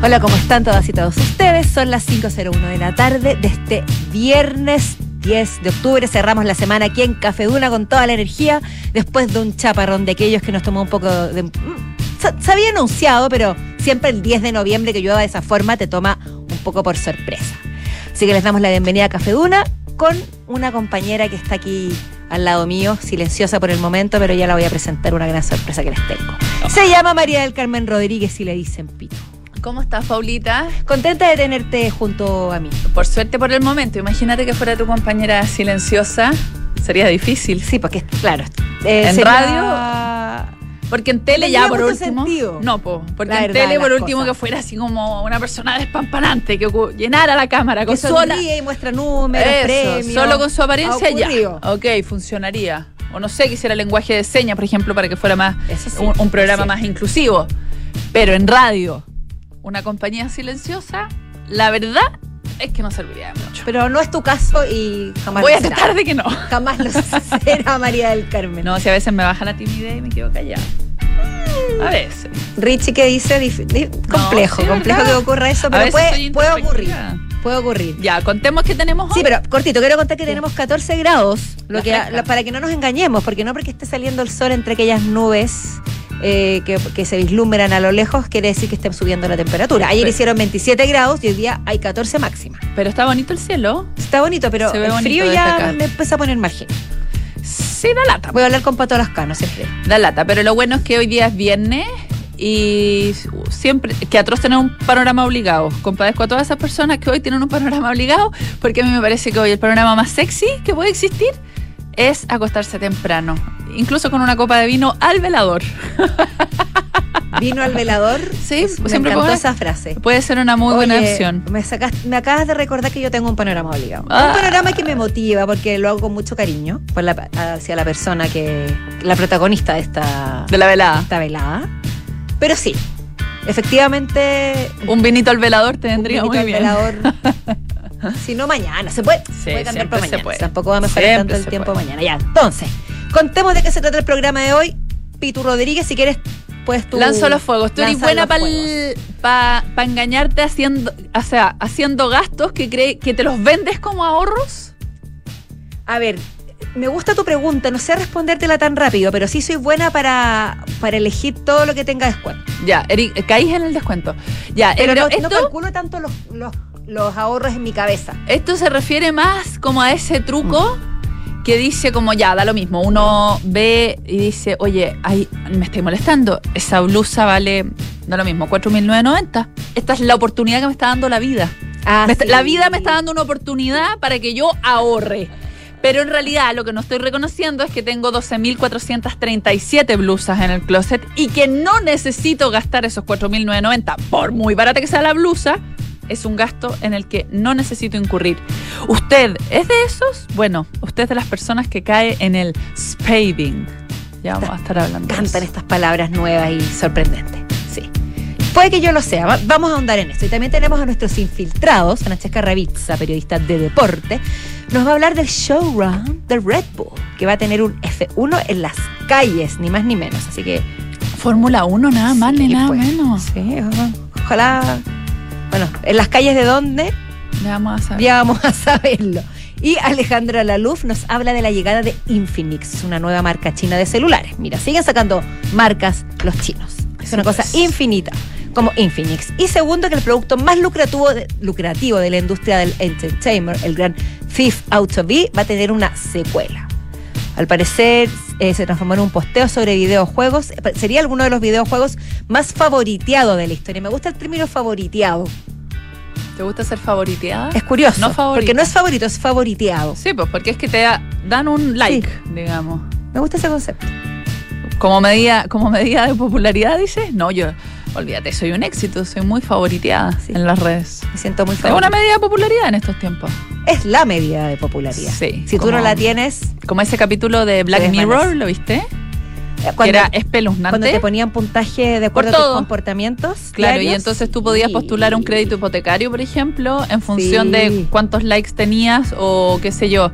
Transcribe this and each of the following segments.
Hola, ¿cómo están todas y todos ustedes? Son las 5.01 de la tarde de este viernes 10 de octubre. Cerramos la semana aquí en Café Duna con toda la energía, después de un chaparrón de aquellos que nos tomó un poco de... Mm, se había anunciado, pero siempre el 10 de noviembre que llueva de esa forma te toma un poco por sorpresa. Así que les damos la bienvenida a Café Duna con una compañera que está aquí al lado mío, silenciosa por el momento, pero ya la voy a presentar una gran sorpresa que les tengo. Se llama María del Carmen Rodríguez y le dicen Pito. ¿Cómo estás, Paulita? Contenta de tenerte junto a mí. Por suerte por el momento. Imagínate que fuera tu compañera silenciosa. Sería difícil. Sí, porque, claro. Eh, en radio. Porque en tele ya por último. No, po, porque en tele por último que fuera así como una persona despampanante, que llenara la cámara con su y muestra números, premios. Solo con su apariencia ya. Ok, funcionaría. O no sé, quisiera lenguaje de señas, por ejemplo, para que fuera más un, programa más inclusivo. Pero en radio, una compañía silenciosa, la verdad es que no serviría de mucho. Pero no es tu caso y jamás Voy a tratar de que no. Jamás lo será María del Carmen. No, si a veces me baja la timidez y me quedo callada. A veces. Richie, ¿qué dice? complejo, complejo que ocurra eso, pero puede, puede ocurrir. Puede ocurrir. Ya, contemos que tenemos hoy. Sí, pero cortito, quiero contar que tenemos 14 grados, lo que, para que no nos engañemos, porque no porque esté saliendo el sol entre aquellas nubes eh, que, se vislumbran a lo lejos, quiere decir que estén subiendo la temperatura. Ayer hicieron 27 grados y hoy día hay 14 máxima. Pero está bonito el cielo. Está bonito, pero el frío ya me empieza a poner margen. Sí, da lata. Voy a hablar con Pato Lascano, siempre. Da lata, pero lo bueno es que hoy día es viernes y siempre, que atroz tener un panorama obligado. Compadezco a todas esas personas que hoy tienen un panorama obligado, porque a mí me parece que hoy el panorama más sexy que puede existir es acostarse temprano, incluso con una copa de vino al velador. ¿Vino al velador? Sí, me siempre encantó esa frase. Puede ser una muy buena opción. Me, me acabas de recordar que yo tengo un panorama obligado. Un ah. panorama que me motiva porque lo hago con mucho cariño hacia la persona que. la protagonista de esta. De la velada. Esta velada. Pero sí, efectivamente. Un vinito al velador te vendría muy bien. Velador. si no, mañana. Se puede, se puede cambiar para mañana. Tampoco va a mejorar tanto el tiempo mañana. Ya, entonces, contemos de qué se trata el programa de hoy. Pitu Rodríguez, si quieres, pues tú. Lanzo los fuegos. Tú eres buena para engañarte haciendo, o sea, haciendo gastos que, cree, que te los vendes como ahorros. A ver, me gusta tu pregunta, no sé respondértela tan rápido, pero sí soy buena para, para elegir todo lo que tenga descuento. Ya, Eric, caís en el descuento. Ya, pero no, no, calculo tanto los, los los ahorros en mi cabeza. Esto se refiere más como a ese truco que dice como ya, da lo mismo. Uno ve y dice, oye, ay, me estoy molestando. Esa blusa vale, da lo mismo, 4.990. Esta es la oportunidad que me está dando la vida. Ah, la vida me está dando una oportunidad para que yo ahorre. Pero en realidad lo que no estoy reconociendo es que tengo 12.437 blusas en el closet y que no necesito gastar esos 4.990 por muy barata que sea la blusa es un gasto en el que no necesito incurrir. ¿Usted es de esos? Bueno, usted es de las personas que cae en el spaving. Ya vamos a estar hablando. Cantan estas palabras nuevas y sorprendentes. Sí. Puede que yo lo sea, vamos a ahondar en esto. Y también tenemos a nuestros infiltrados, Francesca Ravizza, periodista de deporte. Nos va a hablar del showrun de Red Bull, que va a tener un F1 en las calles, ni más ni menos. Así que. Fórmula 1, nada más ni nada pues. menos. Sí, ojalá bueno, en las calles de dónde, ya vamos a saber. Ya vamos a saberlo. Y Alejandra Laluf nos habla de la llegada de Infinix, una nueva marca china de celulares. Mira, siguen sacando marcas los chinos. Es una cosa infinita, como Infinix. Y segundo, que el producto más lucrativo de, lucrativo de la industria del entertainment, el gran Fifth Auto V, va a tener una secuela. Al parecer eh, se transformó en un posteo sobre videojuegos. Sería alguno de los videojuegos más favoriteados de la historia. Me gusta el término favoriteado. ¿Te gusta ser favoriteada? Es curioso. No Porque no es favorito, es favoriteado. Sí, pues porque es que te dan un like, digamos. Me gusta ese concepto. Como medida, como medida de popularidad, dices. No, yo olvídate, soy un éxito, soy muy favoriteada en las redes. Me siento muy favorita. Es una medida de popularidad en estos tiempos. Es la medida de popularidad. Sí. Si tú no la tienes. Como ese capítulo de Black Mirror, ¿lo viste? Cuando, era cuando te espeluznante. ponían puntaje de acuerdo a tus comportamientos. Claro, y entonces tú podías Sí. postular un crédito hipotecario, por ejemplo, en función Sí. de cuántos likes tenías o qué sé yo.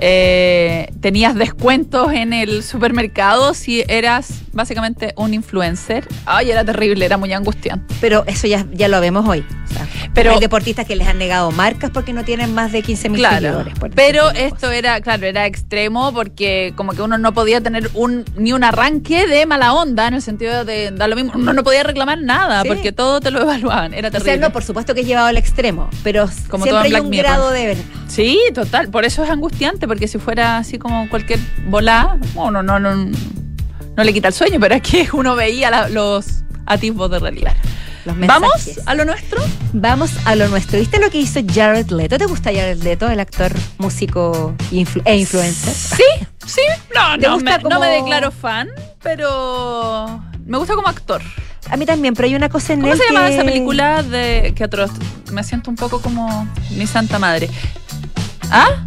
eh, tenías descuentos en el supermercado si eras básicamente un influencer. Ay, era terrible, era muy angustiante. Pero eso ya, ya lo vemos hoy. O sea, Pero- hay deportistas que les han negado marcas porque no tienen más de 15 mil Claro, seguidores. pero una esto era, claro, era extremo porque como que uno no podía tener un ni un arranque de mala onda en el sentido de da lo mismo, uno no podía reclamar nada Sí. porque todo te lo evaluaban, era O sea, terrible. no, por supuesto que es llevado al extremo, pero Como siempre todo hay Black un Mirror. grado de verdad. Sí, total, por eso es angustiante porque si fuera así como cualquier volá, bueno, no no no le quita el sueño, pero es que uno veía la- los atisbos de realidad. Los ¿Vamos a lo nuestro? Vamos a lo nuestro. ¿Viste lo que hizo Jared Leto? ¿Te gusta Jared Leto, el actor, músico influ- e influencer? Sí, sí. No, ¿Te no me, no me declaro fan, pero me gusta como actor. A mí también, pero hay una cosa en ¿Cómo él se llama que- esa película de que atroz? Me siento un poco como mi santa madre. ¿Ah?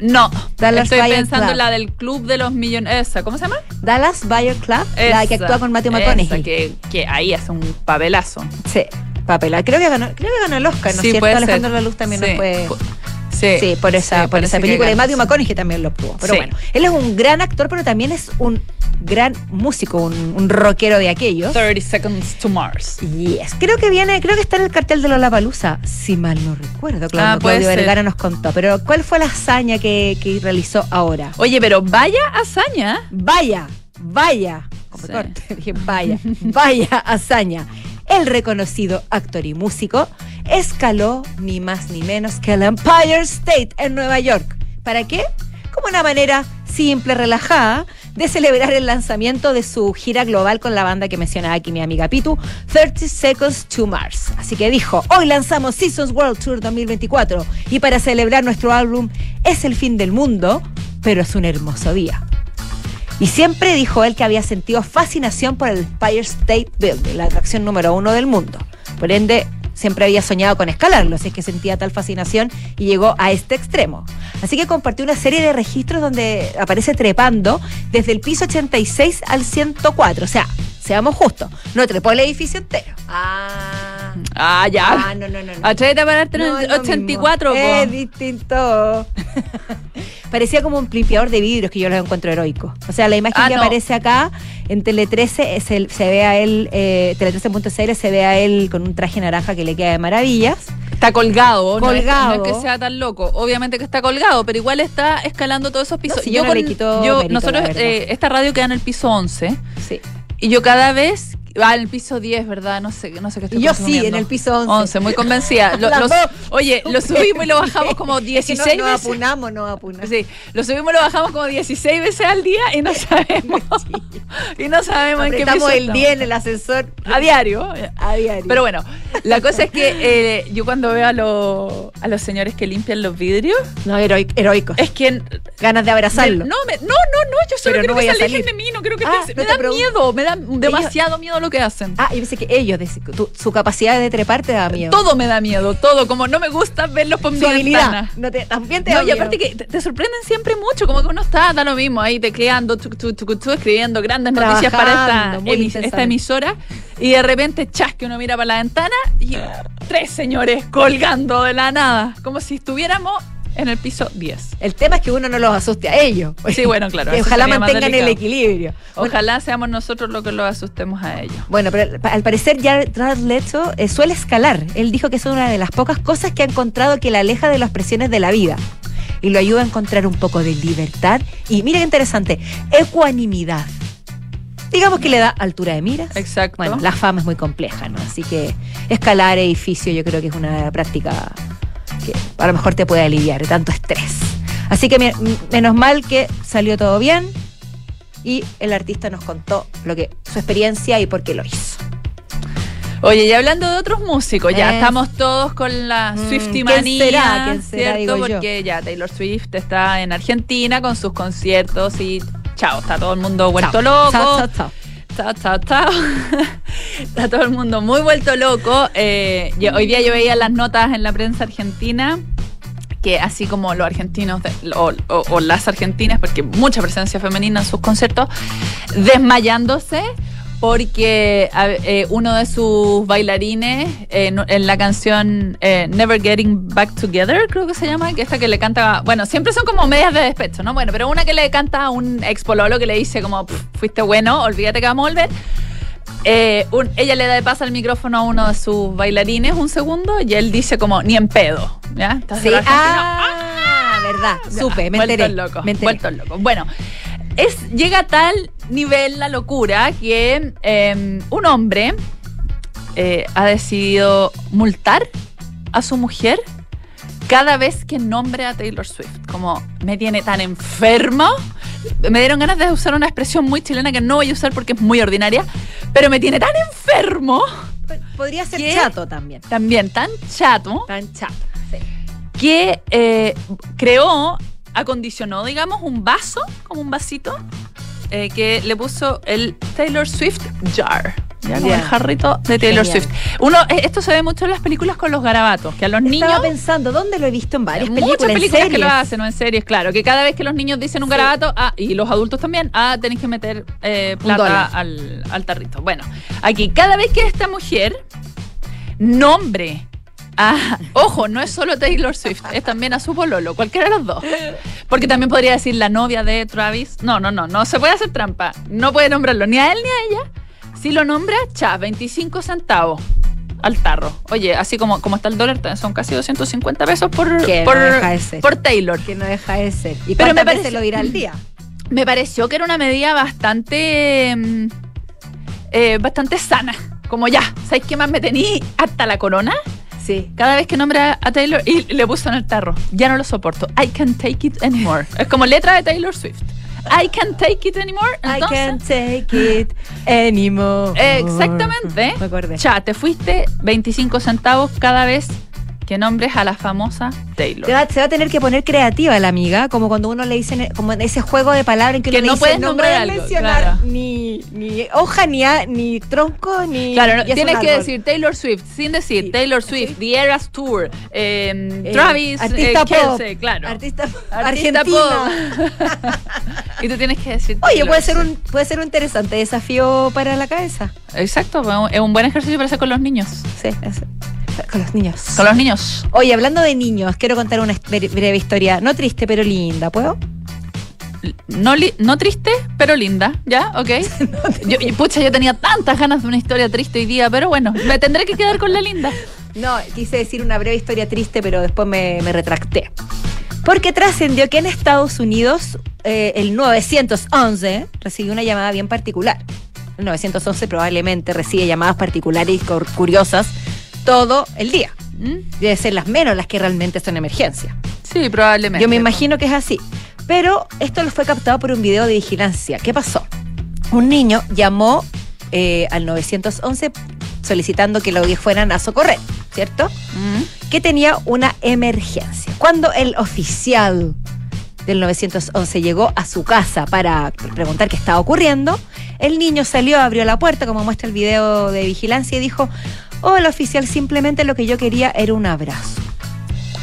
No, Dallas estoy pensando Club. en la del club de los millones. Esa, ¿cómo se llama? Dallas Buyer Club, la que actúa con Matthew McConaughey. que, que ahí hace un papelazo. Sí, papel. Creo que ganó, creo que ganó el Oscar, ¿no es Sí, cierto? Alejandro. Laluz también Sí. nos fue. Sí, Sí, por esa, Sí, por esa película. Y Matthew. McConaughey también lo obtuvo. Pero Sí. bueno, él es un gran actor, pero también es un gran músico, un, un rockero de aquellos. 30 Seconds to Mars. Yes. Creo que viene, creo que está en el cartel de Lollapalooza, si mal no recuerdo. Claudio, Ah, Claudio. Vergara nos contó. Pero ¿cuál fue la hazaña que, que realizó ahora? Oye, pero vaya hazaña. Vaya, vaya. Como corte, dije vaya, vaya hazaña. El reconocido actor y músico escaló ni más ni menos que el Empire State en Nueva York. ¿Para qué? Como una manera simple, relajada, de celebrar el lanzamiento de su gira global con la banda que mencionaba aquí mi amiga Pitu, 30 Seconds to Mars. Así que dijo, hoy lanzamos Seasons World Tour 2024 y para celebrar nuestro álbum es el fin del mundo, pero es un hermoso día. Y siempre dijo él que había sentido fascinación por el Empire State Building, la atracción número uno del mundo. Por ende, siempre había soñado con escalarlo, así es que sentía tal fascinación y llegó a este extremo. Así que compartió una serie de registros donde aparece trepando desde el piso 86 al 104. O sea, seamos justos, no trepó el edificio entero. Ah. Ah, ya. Ah, no, no, no. no. Atrévete a pararte en el es lo 84, mismo. po. Es distinto. Parecía como un limpiador de vidrios que yo los encuentro heroicos. O sea, la imagen Ah, que no. aparece acá en Tele 13 es el- se ve a él, eh, Tele 13.cl se ve a él con un traje naranja que le queda de maravillas. Está colgado, no es- Colgado. No es, que sea tan loco. Obviamente que está colgado, pero igual está escalando todos esos pisos. No, si yo no le quito yo- mérito, nosotros, eh, esta radio queda en el piso 11 Sí. y yo cada vez va en el piso 10, ¿verdad? No sé, no sé qué estoy yo sí, en el piso 11. 11, muy convencida. Lo- los- oye, lo subimos y lo bajamos como Es que 16 no, no apunamos, no apunamos. Sí, lo subimos y lo bajamos como 16 veces al día y no sabemos. y no sabemos en qué piso el estamos. 10 en el ascensor A diario. a diario. Pero bueno, la cosa es que eh, yo cuando veo a, los a los señores que limpian los vidrios, no, heroi- heroicos. es que... Ganas de abrazarlo. No, me- no, no, no, yo solo Pero quiero no que se alejen de mí, no quiero que Ah, estén- no Me te da miedo, me da demasiado miedo lo que hacen. Ah, yo pensé que ellos, de- tu- su capacidad de trepar te da miedo. Todo me da miedo, todo. Como no me gusta verlos por mi ventana. No te, también te No, da y miedo. aparte que te, te sorprenden siempre mucho, como que uno está, da lo mismo, ahí tecleando, tu, tu, escribiendo grandes noticias para esta, emis- esta emisora, y de repente, chas, que uno mira para la ventana y tres señores colgando de la nada, como si estuviéramos en el piso 10. El tema es que uno no los asuste a ellos. Sí, bueno, claro, Que ojalá mantengan el equilibrio. Bueno, Ojalá seamos nosotros los que los asustemos a ellos. Bueno, pero al parecer Jared Leto eh, suele escalar. Él dijo que es una de las pocas cosas que ha encontrado que la aleja de las presiones de la vida y lo ayuda a encontrar un poco de libertad y, mira qué interesante, ecuanimidad. Digamos que le da altura de miras. Exacto. Bueno, la fama es muy compleja, ¿no? Así que escalar edificio yo creo que es una práctica que a lo mejor te puede aliviar de tanto estrés. Así que me- menos mal que salió todo bien y el artista nos contó lo que su experiencia y por qué lo hizo. Oye, y hablando de otros músicos, ya Eh. estamos todos con la Mm, ¿quién manía, será? ¿Quién será, ¿cierto? digo yo? Porque ya Taylor Swift está en Argentina con sus conciertos y chao, está todo el mundo vuelto Chao. loco. Chao, chao, chao. Chao, chao. Está todo el mundo muy vuelto loco. Eh, hoy día yo veía las notas en la prensa argentina que así como los argentinos o- o las argentinas, porque mucha presencia femenina en sus conciertos, desmayándose porque eh, uno de sus bailarines eh, en la canción eh, Never Getting Back Together, creo que se llama, que esta que le canta, bueno, siempre son como medias de despecho, ¿no? Bueno, pero una que le canta a un ex pololo que le dice como, "Pff, fuiste bueno, olvídate que vamos a volver. Un- ella le da de paso el micrófono a uno de sus bailarines un segundo y él dice como, ni en pedo, ¿ya? Entonces Sí, ah, verdad, supe, me vueltos enteré. locos, me enteré. vueltos locos. Bueno, es, llega tal nivel la locura que eh, un hombre eh, ha decidido multar a su mujer cada vez que nombre a Taylor Swift. Como me tiene tan enfermo. Me dieron ganas de usar una expresión muy chilena que no voy a usar porque es muy ordinaria, pero me tiene tan enfermo, Podría ser chato también. también tan chato, Tan chato. sí. que eh, creó, acondicionó, digamos, un vaso, como un vasito, eh, que le puso el Taylor Swift Jar. Ya, el jarrito de Taylor Genial. Swift. Uno, eh, esto se ve mucho en las películas con los garabatos, que a los niños. Estaba pensando, ¿dónde lo he visto en varias películas? Muchas en películas que lo hacen, o en series, claro. Que cada vez que los niños dicen un Sí. garabato, ah, y los adultos también, ah, tenéis que meter eh, plata al, al tarrito. Bueno, aquí, cada vez que esta mujer nombre a. Ojo, no es solo Taylor Swift, es también a su pololo, cualquiera de los dos. Porque también podría decir la novia de Travis. No, no, no, no se puede hacer trampa. No puede nombrarlo ni a él ni a ella. Si lo nombra, cha, 25 centavos al tarro. Oye, así como, como está el dólar, son casi 250 pesos por, no por, deja de ser. por Taylor. Que no deja de ser. ¿Y Pero me parece- lo dirá al día? Me pareció que era una medida bastante. mm, eh, bastante sana. Como ya, ¿sabes qué más me tení hasta la corona? Sí. Cada vez que nombra a Taylor y le puso en el tarro, ya no lo soporto. I can't take it anymore. Es como letra de Taylor Swift. I can't take it anymore. I can't take it anymore. exactamente. Me acordé. Ya, te fuiste 25 centavos cada vez que nombres a la famosa Taylor. Te va- se va a tener que poner creativa la amiga, como cuando uno le dice, como en ese juego de palabras en que, Que uno no dice, puedes no nombrar puedes algo, mencionar claro. ni, ni hoja, ni, a- ni tronco, ni... Claro, no, tienes que árbol. decir Taylor Swift sin decir Sí. Taylor Swift, The Eras Tour, eh, Eh, Travis, artista eh, pop, Kelsey, claro. Artista, Artista argentina. y tú tienes que decir. Oye, puede ser, un, puede ser un interesante desafío para la cabeza. Exacto, es un buen ejercicio para hacer con los niños. Sí, es- con los niños. Con los niños. Oye, hablando de niños, quiero contar una bre- breve historia, no triste, pero linda, ¿puedo? No, no triste, pero linda, ¿ya? ¿Ok? yo, pucha, yo tenía tantas ganas de una historia triste hoy día, pero bueno, me tendré que quedar con la linda. No, quise decir una breve historia triste, pero después me, me retracté. Porque trascendió que en Estados Unidos eh, el 911 recibió una llamada bien particular. El 911 probablemente recibe llamadas particulares y cur- curiosas todo el día. ¿Mm? Debe ser las menos las que realmente son emergencia. Sí, probablemente. Yo me imagino que es así. Pero esto lo fue captado por un video de vigilancia. ¿Qué pasó? Un niño llamó eh, al 911 solicitando que lo fueran a socorrer, ¿cierto? ¿Mm? que tenía una emergencia. Cuando el oficial del 911 llegó a su casa para preguntar qué estaba ocurriendo, el niño salió, abrió la puerta, como muestra el video de vigilancia, y dijo, el oficial simplemente lo que yo quería era un abrazo.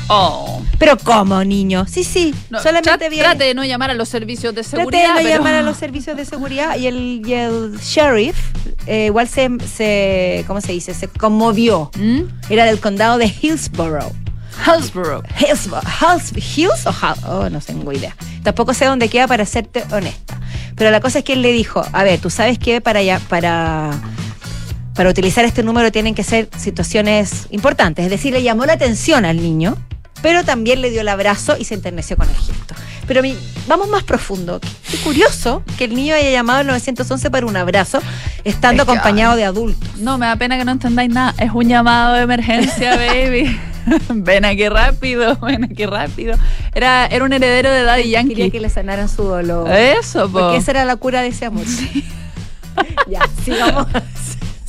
Oh. Pero ¿cómo, niño? Sí, sí, No, solamente viene... Trate de no llamar a los servicios de Trate seguridad. de no pero- llamar a los servicios de seguridad y el, y el sheriff eh, igual se, se, ¿cómo se dice? Se conmovió. ¿Mm? Era del condado de Hillsborough. Hillsborough. Hillsborough. Hills, Hills o oh, no tengo idea. Tampoco sé dónde queda para serte honesta. Pero la cosa es que él le dijo, a ver, tú sabes que para ya, para para utilizar este número tienen que ser situaciones importantes. Es decir, le llamó la atención al niño, pero también le dio el abrazo y se enterneció con el gesto. Pero mi- vamos más profundo. Qué, curioso que el niño haya llamado al 911 para un abrazo, estando Es que, acompañado de adultos. No, me da pena que no entendáis nada. Es un llamado de emergencia, baby. ven aquí rápido, ven aquí rápido. Era, era un heredero de Daddy Quería Yankee. que le sanaran su dolor. Eso, po. Porque esa era la cura de ese amor. ya, sigamos.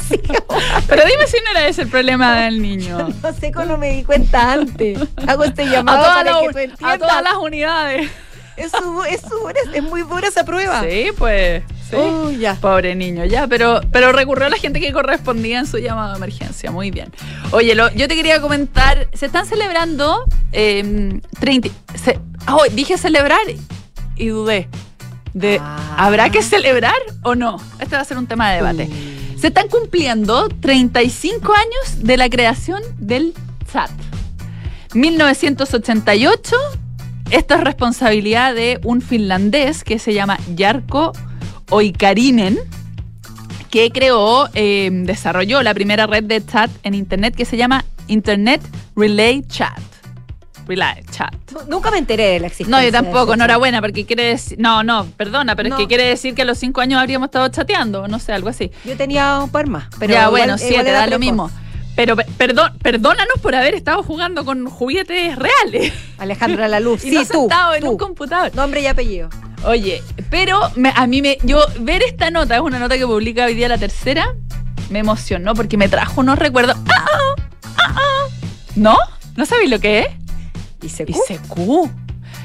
Pero dime si no era ese el problema del niño. No sé cómo me di cuenta antes. Hago este llamado todas, para las, que tú a todas las unidades. Es, su- es, su- es muy dura esa prueba. Sí, pues. Sí. Uy, ya. Pobre niño, ya, pero, pero recurrió a la gente que correspondía en su llamado de emergencia. Muy bien. Oye, lo- yo te quería comentar, se están celebrando eh, 30... se- ah, oh, dije celebrar y dudé. De, Ah. ¿Habrá que celebrar o no? Este va a ser un tema de debate. Uh. Se están cumpliendo 35 años de la creación del chat. 1988. Esto es responsabilidad de un finlandés que se llama Jarkko Oikarinen, que creó, eh, desarrolló la primera red de chat en Internet que se llama Internet Relay Chat. Chat. Nunca me enteré de la existencia. No, yo tampoco, enhorabuena, porque quiere decir. No, no, perdona, pero No. es que quiere decir que a los cinco años habríamos estado chateando, no sé, algo así. Yo tenía un par más. Pero ya, igual- bueno, siete, era da lo mismo. Pero pe- perdón, perdónanos por haber estado jugando con juguetes reales. Alejandra La Luz. y sí, no tú. en un computador. Nombre y apellido. Oye, pero me- a mí me. Yo, ver esta nota, es una nota que publica hoy día la tercera, me emocionó porque me trajo unos recuerdos. ¡Ah, ah, ah, ah! ¿No? ¿No sabéis lo que es? ICQ. ICQ.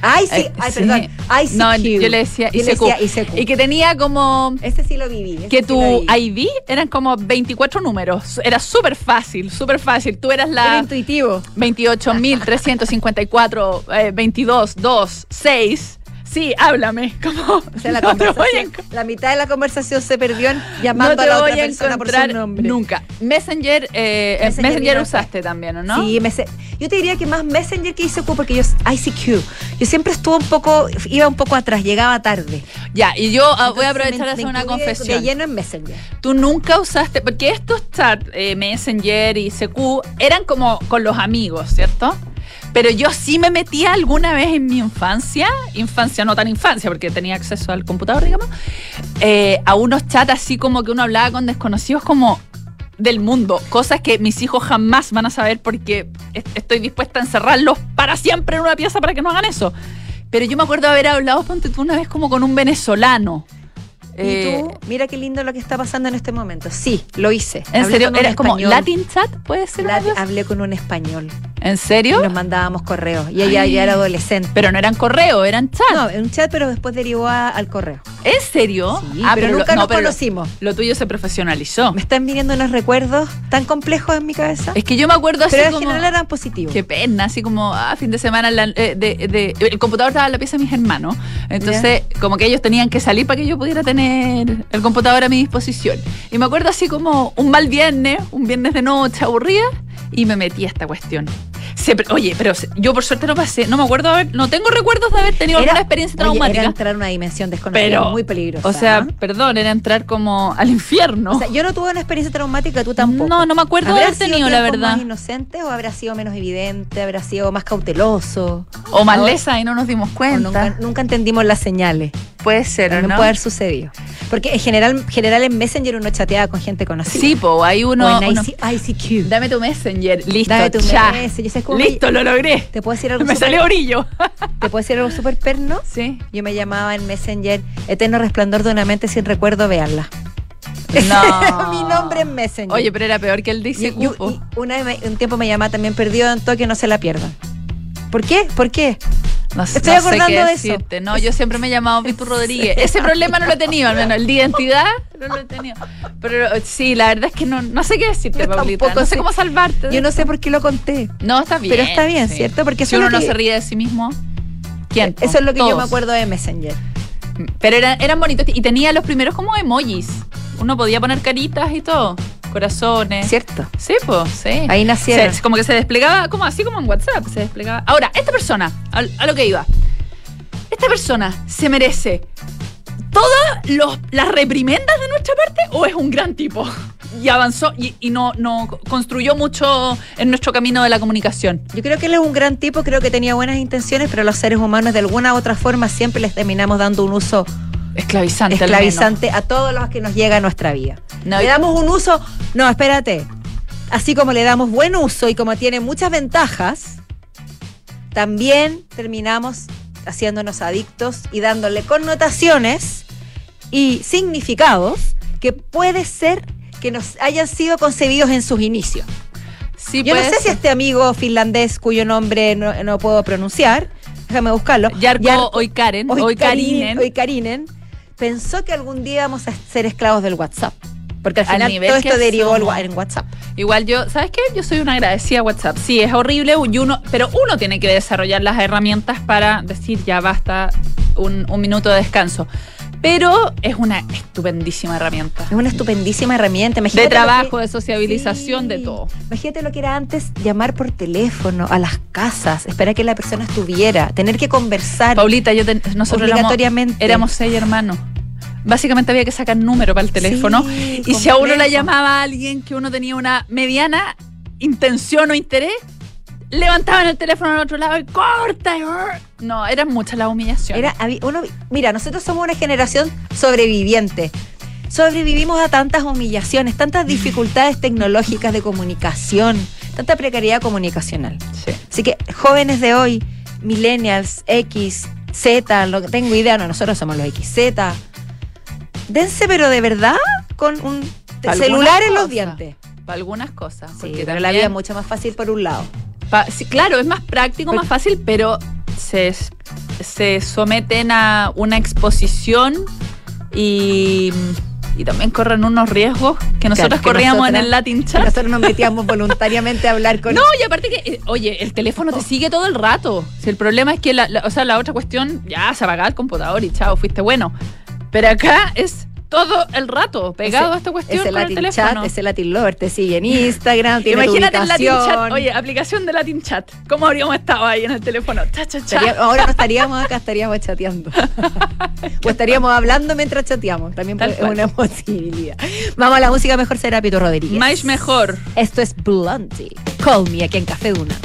Ay, sí. Eh, Ay, sí. perdón. ICQ. No, yo le decía Yo le ICQ. decía ICQ. Y que tenía como. Ese sí lo viví. Que sí tu. ID eran como 24 números. Era súper fácil, súper fácil. Tú eras Era la intuitivo. 28.354, eh, 22, 2, 6. Sí, háblame. Como, O sea, la, no a conversación, la mitad de la conversación se perdió en no llamando te a la otra a persona por su nombre. nunca. Messenger, eh, Messenger Messenger, vino usaste también, ¿o no? Sí, yo te diría que más Messenger que ICQ, porque yo ICQ. Yo siempre estuve un poco, iba un poco atrás, llegaba tarde. Ya, y yo ah, voy a Entonces, aprovechar me- de hacer me una confesión. De lleno en Messenger. Tú nunca usaste, porque estos chats, eh, Messenger y CQ, eran como con los amigos, ¿cierto? Pero yo sí me metía alguna vez en mi infancia, infancia no tan infancia, porque tenía acceso al computador, digamos, eh, a unos chats así como que uno hablaba con desconocidos como del mundo, cosas que mis hijos jamás van a saber porque est- estoy dispuesta a encerrarlos para siempre en una pieza para que no hagan eso. Pero yo me acuerdo haber hablado, ponte tú una vez como con un venezolano. Y Eh, tú, mira qué lindo lo que está pasando en este momento. Sí, lo hice. ¿En Hablé serio? ¿Era como. Latin chat? ¿Puede ser? cosa? hablé con un español. ¿En Y serio? nos mandábamos correos. Y ella ya era adolescente. Pero no eran correo, eran chat. No, un chat, pero después derivó a- al correo. ¿En serio? Sí, Ah, pero, nunca no, nos pero conocimos. Lo, tuyo se profesionalizó. Me están viniendo unos recuerdos tan complejos en mi cabeza. Es que yo me acuerdo así pero en como... general eran positivos. Qué pena, así como ah, fin de semana la- eh, de, de- el computador estaba en la pieza de mis hermanos. Entonces, como que ellos tenían que salir para que yo pudiera tener el computador a mi disposición. Y me acuerdo así como un mal viernes, un viernes de noche aburrida, y me metí a esta cuestión. Oye, pero se- yo por suerte no pasé, no me acuerdo haber, no tengo recuerdos de haber tenido Era- alguna experiencia oye, traumática. Era entrar a una dimensión desconocida pero, muy peligrosa. o sea, ¿ah? perdón, era entrar como al infierno. O sea, yo no tuve una experiencia traumática, tú tampoco. No, no me acuerdo de ¿Habrá haber tenido, la verdad. más inocente o habrá sido menos evidente? ¿Habrá sido más cauteloso? o más lesa y no nos dimos cuenta. nunca, nunca entendimos las señales. Puede ser, ¿o También no? puede haber sucedido. Porque en general, general en Messenger uno chateaba con gente conocida. Sí, po, hay uno. o en uno- IC- ICQ. Dame tu messenger. Listo, Dame tu ya. Messenger. ¿Sabes cómo me- Listo, lo logré. ¿Te puedo decir algo Me súper- salió brillo. ¿Te puedo decir algo súper perno? Sí. Yo me llamaba en Messenger Eterno Resplandor de una mente sin recuerdo, veanla. No. Mi nombre en Messenger. Oye, pero era peor que el dice una vez un tiempo me llamaba también perdido en Tokio, no se la pierdan. ¿Por qué? ¿Por qué? No, sé- estoy no sé acordando qué de eso. decirte. No, yo siempre me he llamado Rodríguez. Ese problema no lo he tenido, al menos. El de identidad no lo he tenido. Pero sí, la verdad es que no, no sé qué decirte, Yo Paulita. tampoco No sé cómo salvarte. Yo no sé por qué lo conté. No, está bien. Pero está bien, ¿cierto? Porque si uno no que- se ríe de sí mismo, ¿quién? Eso es lo que yo me acuerdo de Messenger. Pero eran, eran bonitos y tenía los primeros como emojis. Uno podía poner caritas y todo. Corazones. ¿Cierto? Sí, pues, sí. Ahí nacieron. Se- como que se desplegaba, como así como en WhatsApp, se desplegaba. Ahora, esta persona, a, a lo que iba. Esta persona se merece todas las reprimendas de nuestra parte o es un gran tipo y avanzó y, y no, no construyó mucho en nuestro camino de la comunicación. Yo creo que él es un gran tipo, creo que tenía buenas intenciones, pero los seres humanos de alguna u otra forma siempre les terminamos dando un uso Esclavizante. esclavizante a todos los que nos llega a nuestra vida. No, le damos un uso, no, espérate, así como le damos buen uso y como tiene muchas ventajas, también terminamos haciéndonos adictos y dándole connotaciones y significados que puede ser que nos hayan sido concebidos en sus inicios. Sí, Yo no sé si este amigo finlandés cuyo nombre no, no puedo pronunciar, déjame buscarlo. Yarko Oikarinen, Oikarinen. Oikarinen, pensó que algún día íbamos a ser esclavos del WhatsApp. Porque al Al final nivel todo esto derivó en WhatsApp. Igual yo, ¿sabes qué? Yo soy una agradecida a WhatsApp. Sí, es horrible, y uno, pero uno tiene que desarrollar las herramientas para decir ya basta un, un minuto de descanso. Pero es una estupendísima herramienta. Es una estupendísima herramienta. De Imagínate lo trabajo, que- de sociabilización, Sí. de todo. Imagínate lo que era antes llamar por teléfono a las casas, esperar que la persona estuviera, tener que conversar. Paulita, yo ten- nosotros éramos, Obligatoriamente. éramos seis hermanos. Básicamente había que sacar número para el teléfono. Sí, y si a uno complejo. llamaba a alguien que uno tenía una mediana intención o interés, levantaban el teléfono al otro lado y corta. y brr. No, eran muchas las humillaciones. Era, uno, mira, nosotros somos una generación sobreviviente. Sobrevivimos a tantas humillaciones, tantas dificultades tecnológicas de comunicación, tanta precariedad comunicacional. Sí. Así que jóvenes de hoy, millennials, X, Z, lo que tengo idea, no, nosotros somos los XZ. Dense, pero de verdad, con un celular en los dientes. Para algunas cosas. Sí, porque pero también- la vida es mucho más fácil por un lado. Sí, claro, es más práctico, más fácil, pero se, se someten a una exposición y, y también corren unos riesgos que nosotros que corríamos en el Latin Chat. Nosotros nos metíamos voluntariamente a hablar con No, y aparte que, eh, oye, el teléfono te sigue todo el rato. Si el problema es que, la, la- o sea, la otra cuestión, ya se apagaba el computador y chao, fuiste bueno. Pero acá es todo el rato pegado Ese- a esta cuestión ese con el Latin teléfono. Chat, ese Latin Lover te sigue en Instagram, tiene tu Imagínate el Latin. Chat. Oye, aplicación de Latin Chat. ¿Cómo habríamos estado ahí en el teléfono? Cha, cha, cha. Estaría- ahora no estaríamos acá, estaríamos chateando. o estaríamos hablando mientras chateamos. También es una posibilidad. Vamos a la música mejor será Pito Rodríguez. Más mejor. Esto es Blondie. Call me aquí en Café Una.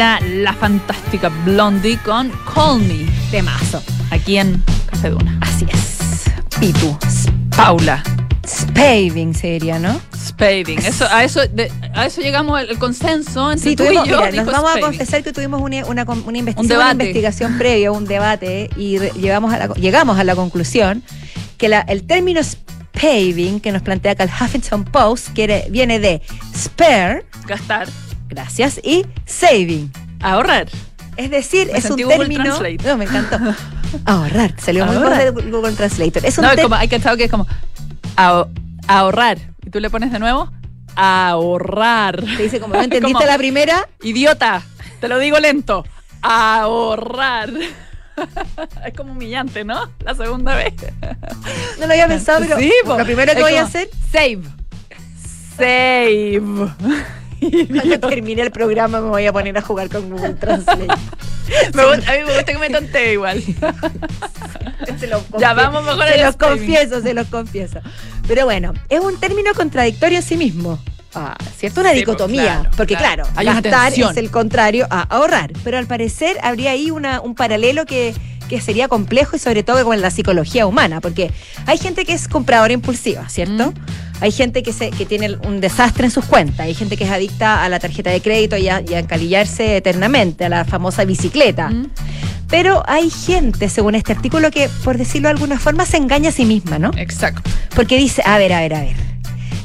Era la fantástica Blondie con Call Me, Temazo. aquí en Café Duna. Así es. Pitu. Paula Spaving sería, ¿no? Spaving. Eso, a, eso, de- a eso llegamos el consenso entre Sí, tú tuvimos, y yo. mira, nos vamos a confesar que tuvimos una, una, una investi- Un una investigación previa, un debate, y re- llegamos a la, llegamos a la conclusión que la- el término spaving que nos plantea acá el Huffington Post viene de spare, Gastar, gracias, y saving. ahorrar. Es decir, Me es un término. Translate. No, me encantó. Ahorrar. Salió muy Ahorrar. bueno de Google Translator. Es un No, como, hay que que es como aho- ahorrar. Y tú le pones de nuevo ahorrar. Te dice como no entendiste Como- la primera. Idiota, te lo digo lento. Ahorrar. Es como humillante, ¿no? La segunda vez. No lo había pensado, pero Sí, po. lo primero que voy a hacer Save. Save. cuando termine el programa me voy a poner a jugar con Google Translate. Me gusta- a mí me gusta que me tontee igual. Se los Ya, vamos mejor Se los confieso, se los confieso. Pero bueno, es un término contradictorio en sí mismo. Ah, ¿Cierto? Una Sí, dicotomía. pues, claro, porque claro. claro, Hay una gastar es el contrario a ahorrar. Pero al parecer habría ahí una, un paralelo que, que sería complejo y sobre todo con la psicología humana. Porque hay gente que es compradora impulsiva, ¿cierto? Mm. Hay gente que, se, que tiene un desastre en sus cuentas. Hay gente que es adicta a la tarjeta de crédito y a, y a encalillarse eternamente, a la famosa bicicleta. Mm. Pero hay gente, según este artículo, que, por decirlo de alguna forma, se engaña a sí misma, ¿no? Exacto. Porque dice, a ver, a ver, a ver.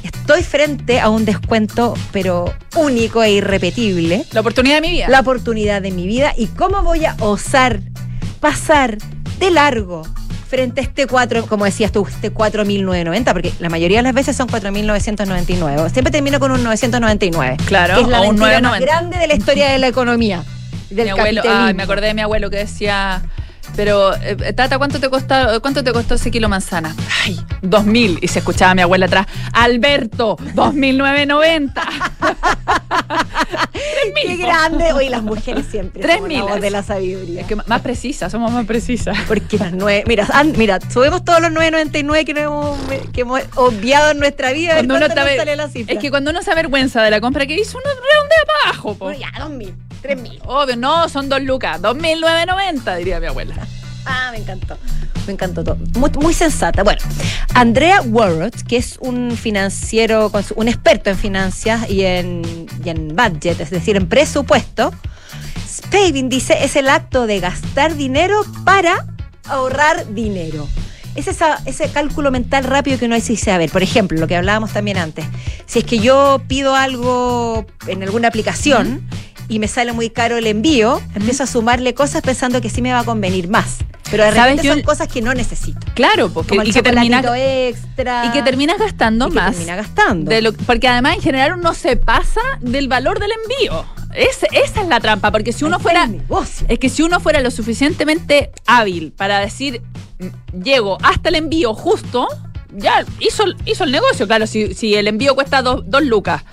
Estoy frente a un descuento, pero único e irrepetible. La oportunidad de mi vida. La oportunidad de mi vida. ¿Y cómo voy a osar pasar de largo frente a este 4, como decías tú, este 4.990? Porque la mayoría de las veces son 4.999. Siempre termino con un 999. Claro, que es la o un más 990. grande de la historia de la economía. Del mi abuelo, me acordé de mi abuelo que decía, pero eh, Tata, ¿cuánto te costó, cuánto te costó ese kilo manzana? Ay, dos mil. Y se escuchaba a mi abuela atrás, Alberto, dos mil nueve noventa. Qué grande. Oye, las mujeres siempre. Tres voz de la sabiduría. Es que más precisa, somos más precisas. Porque las nueve. Mira, mira, subimos todos los 9.99 que, no hemos, que hemos obviado en nuestra vida. Cuando uno sale la cifra. es que cuando uno se avergüenza de la compra que hizo, uno redondea para abajo, po. Bueno, ya, 2.000, 3.000. Obvio, no, son dos lucas, dos mil nueve noventa, diría mi abuela. Ah, me encantó. Me encantó todo. Muy, sensata. Bueno, Andrea Warrott, que es un financiero, un experto en finanzas y en, y en budget, es decir, en presupuesto, Spaving dice es el acto de gastar dinero para ahorrar dinero. Es esa- ese cálculo mental rápido que uno dice, a ver, por ejemplo, lo que hablábamos también antes, si es que yo pido algo en alguna aplicación y me sale muy caro el envío, empiezo a sumarle cosas pensando que sí me va a convenir más. Pero de ¿Sabes? repente Yo- son cosas que no necesito. Claro, porque y que terminas extra. y que terminas gastando y que más. termina gastando. De lo- porque además en general uno se pasa del valor del envío. Es- esa es la trampa, porque si uno fuera... Es que si uno fuera lo suficientemente hábil para decir, "Mm, llego hasta el envío justo, ya hizo, hizo el negocio. Claro, si, si el envío cuesta dos, dos lucas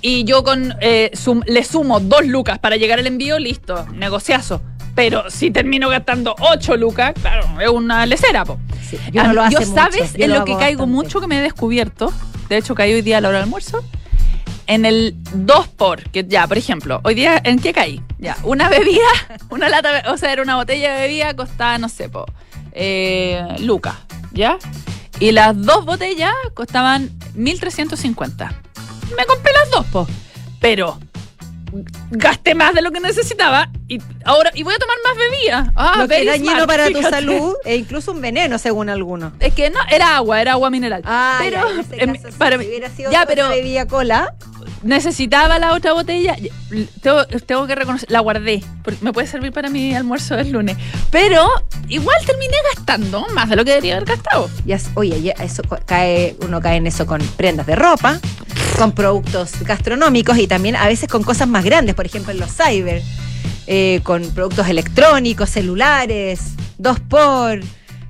y yo con eh, sum- le sumo dos lucas para llegar al envío, listo, negociazo. Pero si termino gastando ocho lucas, claro, es una lecera, po. Sí, yo no Ah, hace yo, mucho, ¿sabes yo en lo lo, que caigo bastante. mucho que me he descubierto? De hecho, caí hoy día a la hora del almuerzo. En el 2 por, que ya, por ejemplo, hoy día, ¿en qué caí? Ya, una bebida, una lata, o sea, era una botella de bebida, costaba, no sé, po, eh, lucas, ¿ya? Y las dos botellas costaban 1.350. Me compré las dos, po. Pero gasté más de lo que necesitaba y ahora y voy a tomar más bebida. Ah, lo que es dañino smart, para tu fíjate. salud e incluso un veneno según algunos. Es que no, era agua, era agua mineral. Ah, pero ya, en ese caso, para si mí- hubiera sido ya, pero bebida cola, necesitaba la otra botella. Tengo, tengo que reconocer, la guardé, porque me puede servir para mi almuerzo del lunes. Pero igual terminé gastando más de lo que debería haber gastado. ya, oye, ya eso cae, uno cae en eso con prendas de ropa, con productos gastronómicos y también a veces con cosas más grandes, por ejemplo en los cyber, eh, con productos electrónicos, celulares, dos por.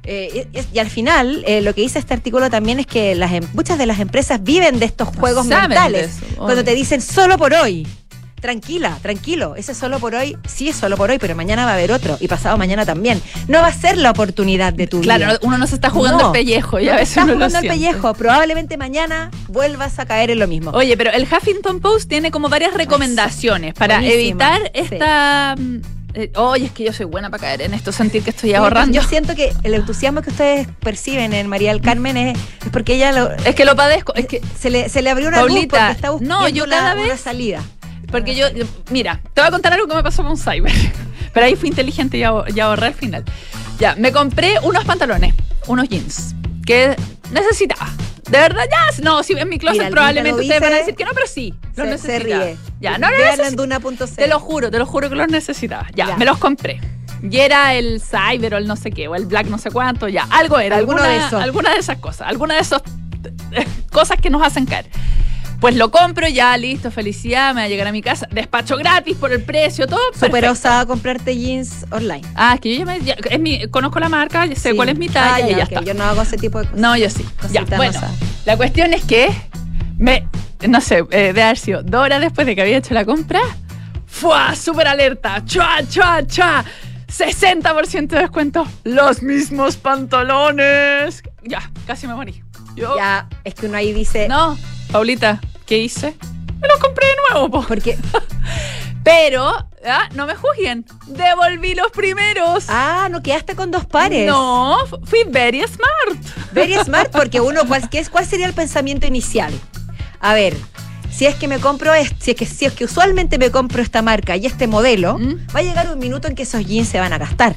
eh, y, y al final, eh, lo que dice este artículo también es que las em- muchas de las empresas viven de estos juegos mentales. eso, cuando te dicen solo por hoy. Tranquila, tranquilo. Ese es solo por hoy, sí es solo por hoy, pero mañana va a haber otro y pasado mañana también. No va a ser la oportunidad de tu Claro, vida. uno no se está jugando No. el pellejo y a No veces uno lo jugando siente. pellejo. Probablemente mañana vuelvas a caer en lo mismo. Oye, pero el Huffington Post tiene como varias recomendaciones para evitar esta... mm, eh, Oye, es que yo soy buena para caer en esto, sentir que estoy ahorrando. Yo siento que el entusiasmo que ustedes perciben en María del Carmen es, es porque ella lo- Es que lo padezco, es que se, le, se le abrió una luz Paulita, porque está buscando no, yo cada una vez- salida. Porque yo, mira, te voy a contar algo que me pasó con un cyber. Pero ahí fui inteligente y, ahor- y ahorré al final. Ya, me compré unos pantalones, unos jeans, que necesitaba. De verdad, ya, no, si en mi closet Mira, probablemente ustedes van a decir que no, pero sí, los Se, se necesitaba. ríe. Ya, no, no necesitaba. Te lo juro, te lo juro que los necesitaba. Ya, Ya. me los compré. Y era el cyber o el no sé qué, o el black no sé cuánto, ya. Algo era, Alguno alguna, de esos. alguna de esas cosas, alguna de esas cosas que nos hacen caer. Pues lo compro, ya, listo, felicidad, me va a llegar a mi casa. Despacho gratis por el precio, todo. Súper osada comprarte jeans online. Ah, es que yo ya, me, ya- es mi, conozco la marca, ya sé Sí. cuál es mi talla Ah, y ya ok, está. Yo no hago ese tipo de cosas. No, yo sí. Ya, Cosita bueno, rosada. la cuestión es que me, no sé, eh, de haber sido dos horas después de que había hecho la compra, ¡fua! Súper alerta, ¡chua, chua, chua! 60% de descuento, los mismos pantalones. Ya, casi me morí. Yo, Ya, es que uno ahí dice. no, Paulita, ¿qué hice? Me los compré de nuevo, po. Porque. Pero, ah, no me juzguen, devolví los primeros. Ah, no quedaste con dos pares. No, fu- fui very smart. Very smart, porque uno, ¿cuál, qué es, ¿cuál sería el pensamiento inicial? A ver, si es que me compro esto, si es que, si es que usualmente me compro esta marca y este modelo, ¿Mm? va a llegar un minuto en que esos jeans se van a gastar.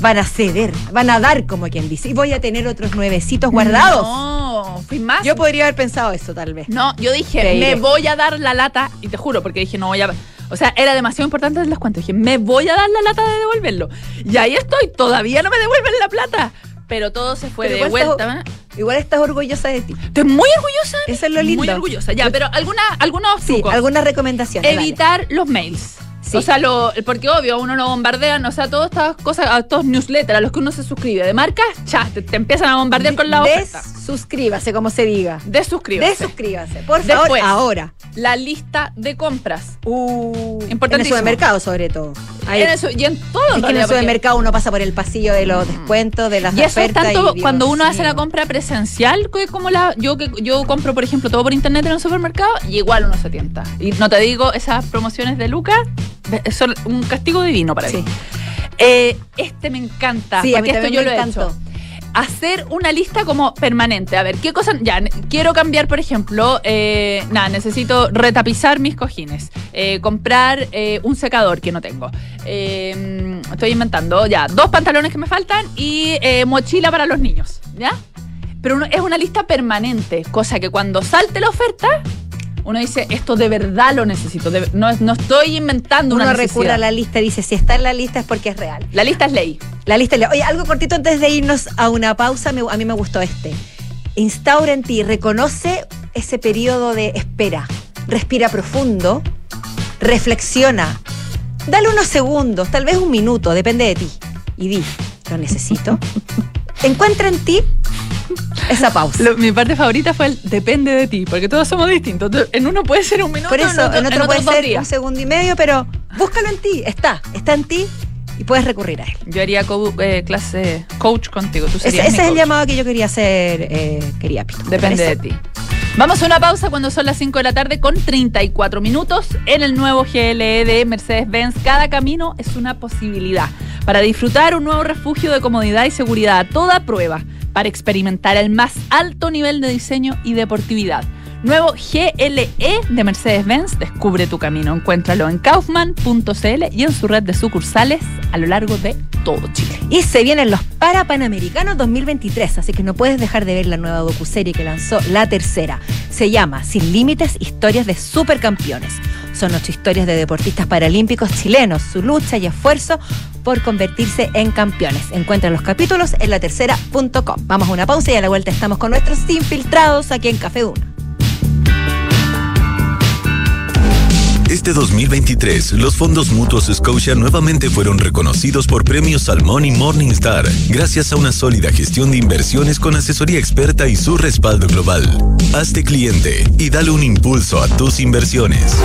Van a ceder, van a dar, como quien dice. Y voy a tener otros nuevecitos guardados. No, fui más. Yo podría haber pensado eso, tal vez. no, yo dije, me voy a dar la lata, y te juro, porque dije, no voy a. O sea, era demasiado importante les cuento. Dije, me voy a dar la lata de devolverlo. Y ahí estoy, todavía no me devuelven la plata. Pero todo se fue Pero de igual vuelta. estás-. Igual estás orgullosa de ti. Estoy muy orgullosa. Eso es lo lindo. Muy orgullosa. Ya, pero alguna, algunos Sí, algunas recomendaciones. Evitar los mails. Sí. O sea, lo, porque obvio, a uno lo bombardean, o sea, todas estas cosas, a estos newsletters a los que uno se suscribe de marcas, ya, te, te empiezan a bombardear con la oferta. Desuscríbase, como se diga. Desuscríbase. Desuscríbase, por Después. favor, ahora. La lista de compras. Uh, en el Importantísimo. supermercado, sobre todo. Ahí. En eso- y en todo, Es en que en el porque- supermercado uno pasa por el pasillo de los descuentos, de las Y eso es tanto y Dios cuando uno hace la compra presencial, que como la yo que yo compro, por ejemplo, todo por internet en un supermercado, y igual uno se tienta. Y no te digo, esas promociones de Lucas son un castigo divino para Sí. mí. Eh, este me encanta, Sí, a mí esto yo me lo he hecho. Hacer una lista como permanente. A ver, ¿qué cosas? Ya, quiero cambiar, por ejemplo, eh, nada, necesito retapizar mis cojines, eh, comprar eh, un secador que no tengo. Eh, estoy inventando, ya, dos pantalones que me faltan y eh, mochila para los niños, ¿ya? Pero es una lista permanente, cosa que cuando salte la oferta, uno dice, esto de verdad lo necesito, de- no, no estoy inventando Uno una recurre necesidad. a la lista y dice, si está en la lista es porque es real. La lista es ley. La lista es... Oye, algo cortito antes de irnos a una pausa, me- a mí me gustó este. Instaura en ti, reconoce ese periodo de espera. Respira profundo, reflexiona. Dale unos segundos, tal vez un minuto, depende de ti. Y di, lo necesito. Encuentra en ti esa pausa. Lo- mi parte favorita fue el depende de ti, porque todos somos distintos. En uno puede ser un minuto, Por eso, en otro, puede ser días. un segundo y medio, pero búscalo en ti. Está, está en ti y puedes recurrir a él. Yo haría co- eh, clase coach contigo. Tú Ese, serías ese mi es el coach. llamado que yo quería hacer, eh, quería Pito. ¿Te Depende de ti. Vamos a una pausa cuando son las 5 de la tarde con 34 minutos en el nuevo GLE de Mercedes-Benz. Cada camino es una posibilidad para disfrutar un nuevo refugio de comodidad y seguridad a toda prueba, para experimentar el más alto nivel de diseño y deportividad. Nuevo GLE de Mercedes-Benz, descubre tu camino. Encuéntralo en kaufman.cl y en su red de sucursales a lo largo de todo Chile. Y se vienen los Parapanamericanos 2023, así que no puedes dejar de ver la nueva docuserie que lanzó la tercera. Se llama Sin Límites, Historias de Supercampeones. Son ocho historias de deportistas paralímpicos chilenos, su lucha y esfuerzo por convertirse en campeones. Encuentra los capítulos en la tercera.com. Vamos a una pausa y a la vuelta estamos con nuestros infiltrados aquí en Café Duna. Este 2023, los fondos mutuos Scotia nuevamente fueron reconocidos por premios Salmón y Morningstar, gracias a una sólida gestión de inversiones con asesoría experta y su respaldo global. Hazte cliente y dale un impulso a tus inversiones.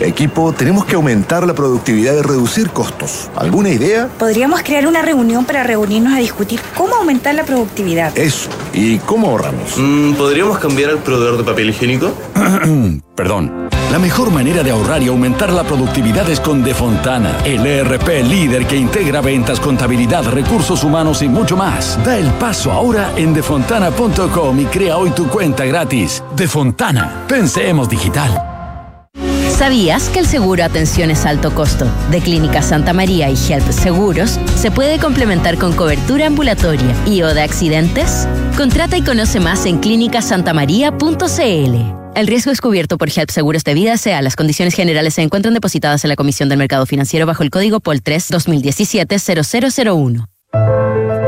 Equipo, tenemos que aumentar la productividad y reducir costos. ¿Alguna idea? Podríamos crear una reunión para reunirnos a discutir cómo aumentar la productividad. Eso. ¿Y cómo ahorramos? Mm, ¿Podríamos cambiar al proveedor de papel higiénico? Perdón. La mejor manera de ahorrar y aumentar la productividad es con Defontana, el ERP líder que integra ventas, contabilidad, recursos humanos y mucho más. Da el paso ahora en defontana.com y crea hoy tu cuenta gratis. Defontana, pensemos digital. ¿Sabías que el seguro Atenciones Alto Costo de Clínica Santa María y Help Seguros se puede complementar con cobertura ambulatoria y o de accidentes? Contrata y conoce más en clínicasantamaría.cl. El riesgo es cubierto por Help Seguros de Vida SEA. Las condiciones generales se encuentran depositadas en la Comisión del Mercado Financiero bajo el código POL 3 2017 0001.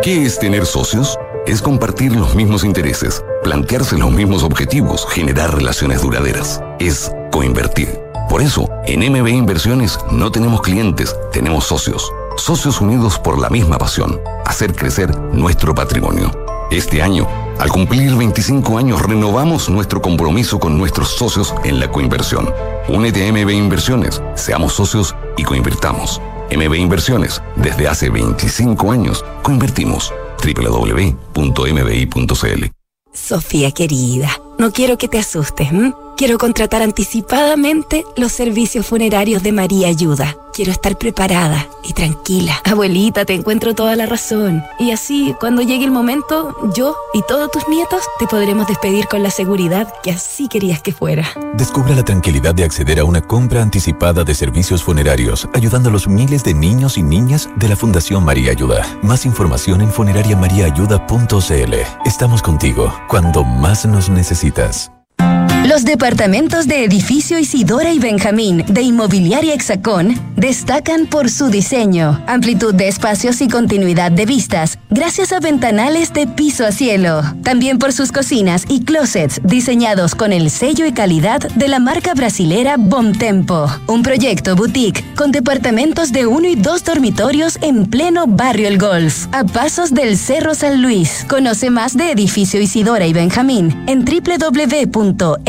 ¿Qué es tener socios? Es compartir los mismos intereses, plantearse los mismos objetivos, generar relaciones duraderas. Es coinvertir. Por eso, en MB Inversiones no tenemos clientes, tenemos socios. Socios unidos por la misma pasión, hacer crecer nuestro patrimonio. Este año, al cumplir 25 años, renovamos nuestro compromiso con nuestros socios en la coinversión. Únete a MB Inversiones, seamos socios y coinvirtamos. MB Inversiones, desde hace 25 años, coinvertimos. www.mbi.cl Sofía querida, no quiero que te asustes. Quiero contratar anticipadamente los servicios funerarios de María Ayuda. Quiero estar preparada y tranquila. Abuelita, te encuentro toda la razón. Y así, cuando llegue el momento, yo y todos tus nietos te podremos despedir con la seguridad que así querías que fuera. Descubra la tranquilidad de acceder a una compra anticipada de servicios funerarios, ayudando a los miles de niños y niñas de la Fundación María Ayuda. Más información en funerariamariaayuda.cl. Estamos contigo cuando más nos necesitas. Los departamentos de edificio Isidora y Benjamín de Inmobiliaria Hexacón destacan por su diseño, amplitud de espacios y continuidad de vistas, gracias a ventanales de piso a cielo. También por sus cocinas y closets diseñados con el sello y calidad de la marca brasilera Bomtempo. Un proyecto boutique con departamentos de uno y dos dormitorios en pleno barrio El Golf, a pasos del Cerro San Luis. Conoce más de edificio Isidora y Benjamín en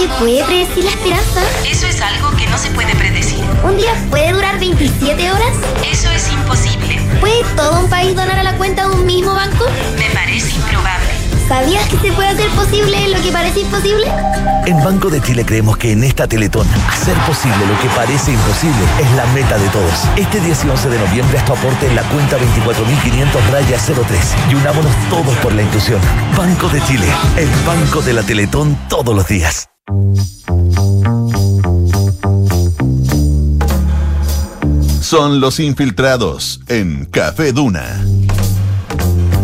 ¿Se puede predecir la esperanza? Eso es algo que no se puede predecir. ¿Un día puede durar 27 horas? Eso es imposible. ¿Puede todo un país donar a la cuenta de un mismo banco? Me parece improbable. ¿Sabías que se puede hacer posible lo que parece imposible? En Banco de Chile creemos que en esta Teletón, hacer posible lo que parece imposible es la meta de todos. Este 10 y 11 de noviembre haz tu aporte en la cuenta 24.500 raya 03 y unámonos todos por la inclusión. Banco de Chile, el banco de la Teletón todos los días. Son los infiltrados en Café Duna.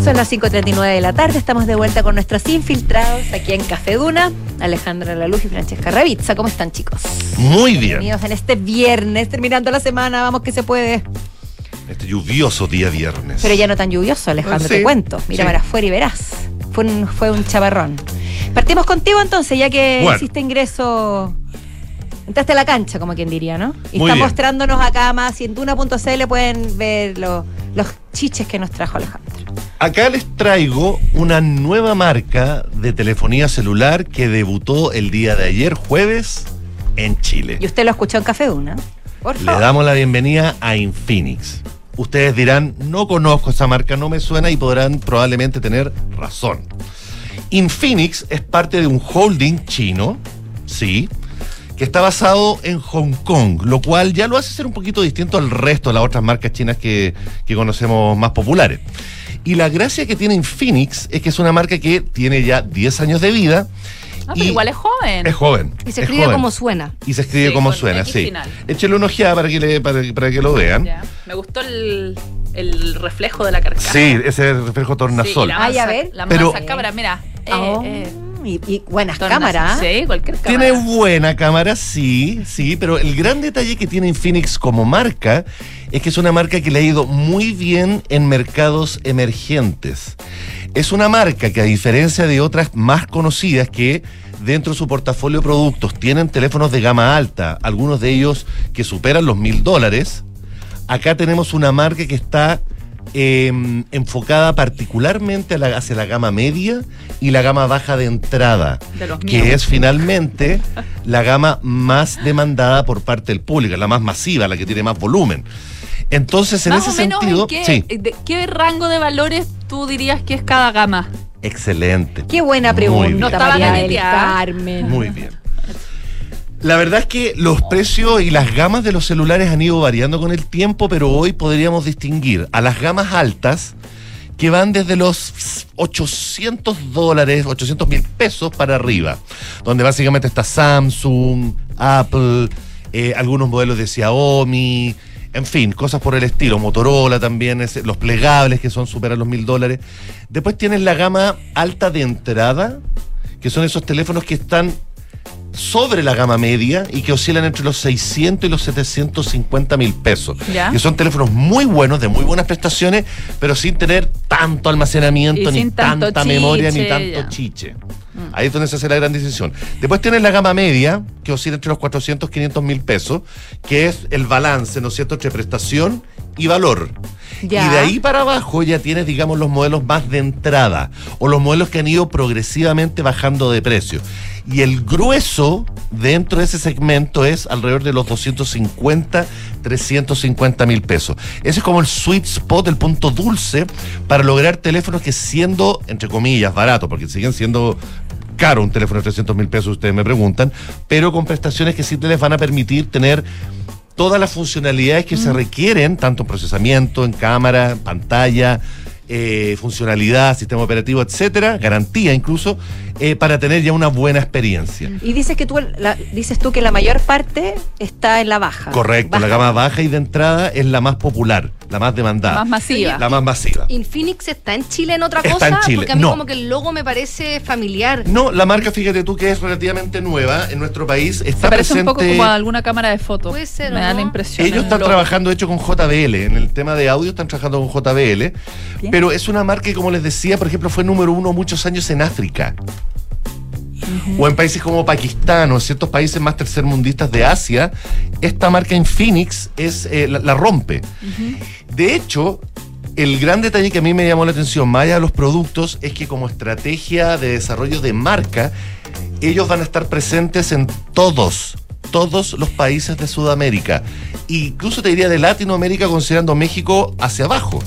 Son las 5.39 de la tarde, estamos de vuelta con nuestros infiltrados aquí en Café Duna, Alejandra Laluz y Francesca Ravizza. ¿Cómo están chicos? Muy bien. Bienvenidos en este viernes, terminando la semana, vamos que se puede. Este lluvioso día viernes. Pero ya no tan lluvioso, Alejandro, Sí, te cuento. Mira sí. para afuera y verás. Fue un, fue un chaparrón. Partimos contigo entonces, ya que Bueno. hiciste ingreso. Entraste a la cancha, como quien diría, ¿no? Y Muy está bien. mostrándonos acá más. Y en Duna.cl pueden ver lo- los chiches que nos trajo Alejandro. Acá les traigo una nueva marca de telefonía celular que debutó el día de ayer, jueves, en Chile. Y usted lo escuchó en Café Duna. Por Le favor. damos la bienvenida a Infinix. Ustedes dirán, no conozco esa marca, no me suena y podrán probablemente tener razón. Infinix es parte de un holding chino, sí, que está basado en Hong Kong, lo cual ya lo hace ser un poquito distinto al resto de las otras marcas chinas que, conocemos más populares. Y la gracia que tiene Infinix es que es una marca que tiene ya 10 años de vida. Ah, pero igual es joven. Es joven. Y se es escribe joven. como suena. Y se escribe Sí, como suena, X sí. final. Échale una ojeada para que, le- para, para que lo vean. Me gustó el, el reflejo de la carcasa. Sí, ese reflejo tornasol. Sí, y la mansa, La Pero- cabra, mira. Eh, Oh. eh. Y, y buenas cámaras. Sí, cualquier cámara. Tiene buena cámara, sí, sí, pero el gran detalle que tiene Infinix como marca es que es una marca que le ha ido muy bien en mercados emergentes. Es una marca que a diferencia de otras más conocidas que dentro de su portafolio de productos tienen teléfonos de gama alta, algunos de ellos que superan los mil dólares, acá tenemos una marca que está eh, enfocada particularmente a la- hacia la gama media y la gama baja de entrada, De que míos. es finalmente la gama más demandada por parte del público, la más masiva, la que tiene más volumen. Entonces, en Más ese o menos, sentido, ¿en qué, sí, de qué rango de valores tú dirías que es cada gama? excelente. Qué buena pregunta, María del. Carmen. Muy bien. La verdad es que los precios y las gamas de los celulares han ido variando con el tiempo, pero hoy podríamos distinguir a las gamas altas que van desde los 800 dólares, 800 mil pesos para arriba, donde básicamente está Samsung, Apple, eh, algunos modelos de Xiaomi, en fin, cosas por el estilo, Motorola también, es- los plegables que son superan los mil dólares. Después tienes la gama alta de entrada, que son esos teléfonos que están sobre la gama media y que oscilan entre los 600 y los 750 mil pesos. Ya. Que son teléfonos muy buenos, de muy buenas prestaciones, pero sin tener tanto almacenamiento, Y ni tanta memoria, ni tanto ya. chiche. Ahí es donde se hace la gran decisión. Después tienes la gama media, que oscila entre los 400 500 mil pesos, que es el balance, ¿no es cierto?, entre prestación y valor. Ya. Y de ahí para abajo ya tienes, digamos, los modelos más de entrada o los modelos que han ido progresivamente bajando de precio. Y el grueso dentro de ese segmento es alrededor de los 250, 350 mil pesos. Ese es como el sweet spot, el punto dulce para lograr teléfonos que siendo, entre comillas, baratos, porque siguen siendo caro un teléfono de 300 mil pesos, ustedes me preguntan, pero con prestaciones que sí te les van a permitir tener todas las funcionalidades que se requieren, tanto en procesamiento, en cámara, en pantalla, eh, funcionalidad, sistema operativo, etcétera, garantía incluso, eh, para tener ya una buena experiencia. Y dices que tú la- dices tú que la mayor parte está en la baja. Correcto, la Baja. gama baja y de entrada es la más popular, la más demandada. Más masiva. La más masiva. ¿Infinix está en Chile en otra Está cosa? en Chile, Porque a mí no. como que el logo me parece familiar. No, la marca, fíjate tú que es relativamente nueva en nuestro país, está Se parece presente... un poco como a alguna cámara de fotos. Puede ser, Me ¿o da no? la impresión. Ellos el están logo. trabajando, de hecho, con JBL. En el tema de audio están trabajando con JBL. Pero es una marca que, como les decía, por ejemplo, fue número uno muchos años en África. O en países como Pakistán o en ciertos países más tercermundistas de Asia, esta marca Infinix es, eh, la, la rompe. De hecho, el gran detalle que a mí me llamó la atención, más allá de los productos, es que como estrategia de desarrollo de marca, ellos van a estar presentes en todos, todos los países de Sudamérica. Incluso te diría de Latinoamérica, considerando México hacia abajo.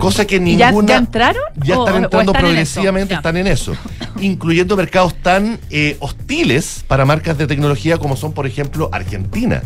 Cosa que. ¿Y ya, ninguna. ya entraron? Ya ¿O- están o entrando están en progresivamente, eso? están en eso. Incluyendo mercados tan eh, hostiles para marcas de tecnología como son, por ejemplo, Argentina.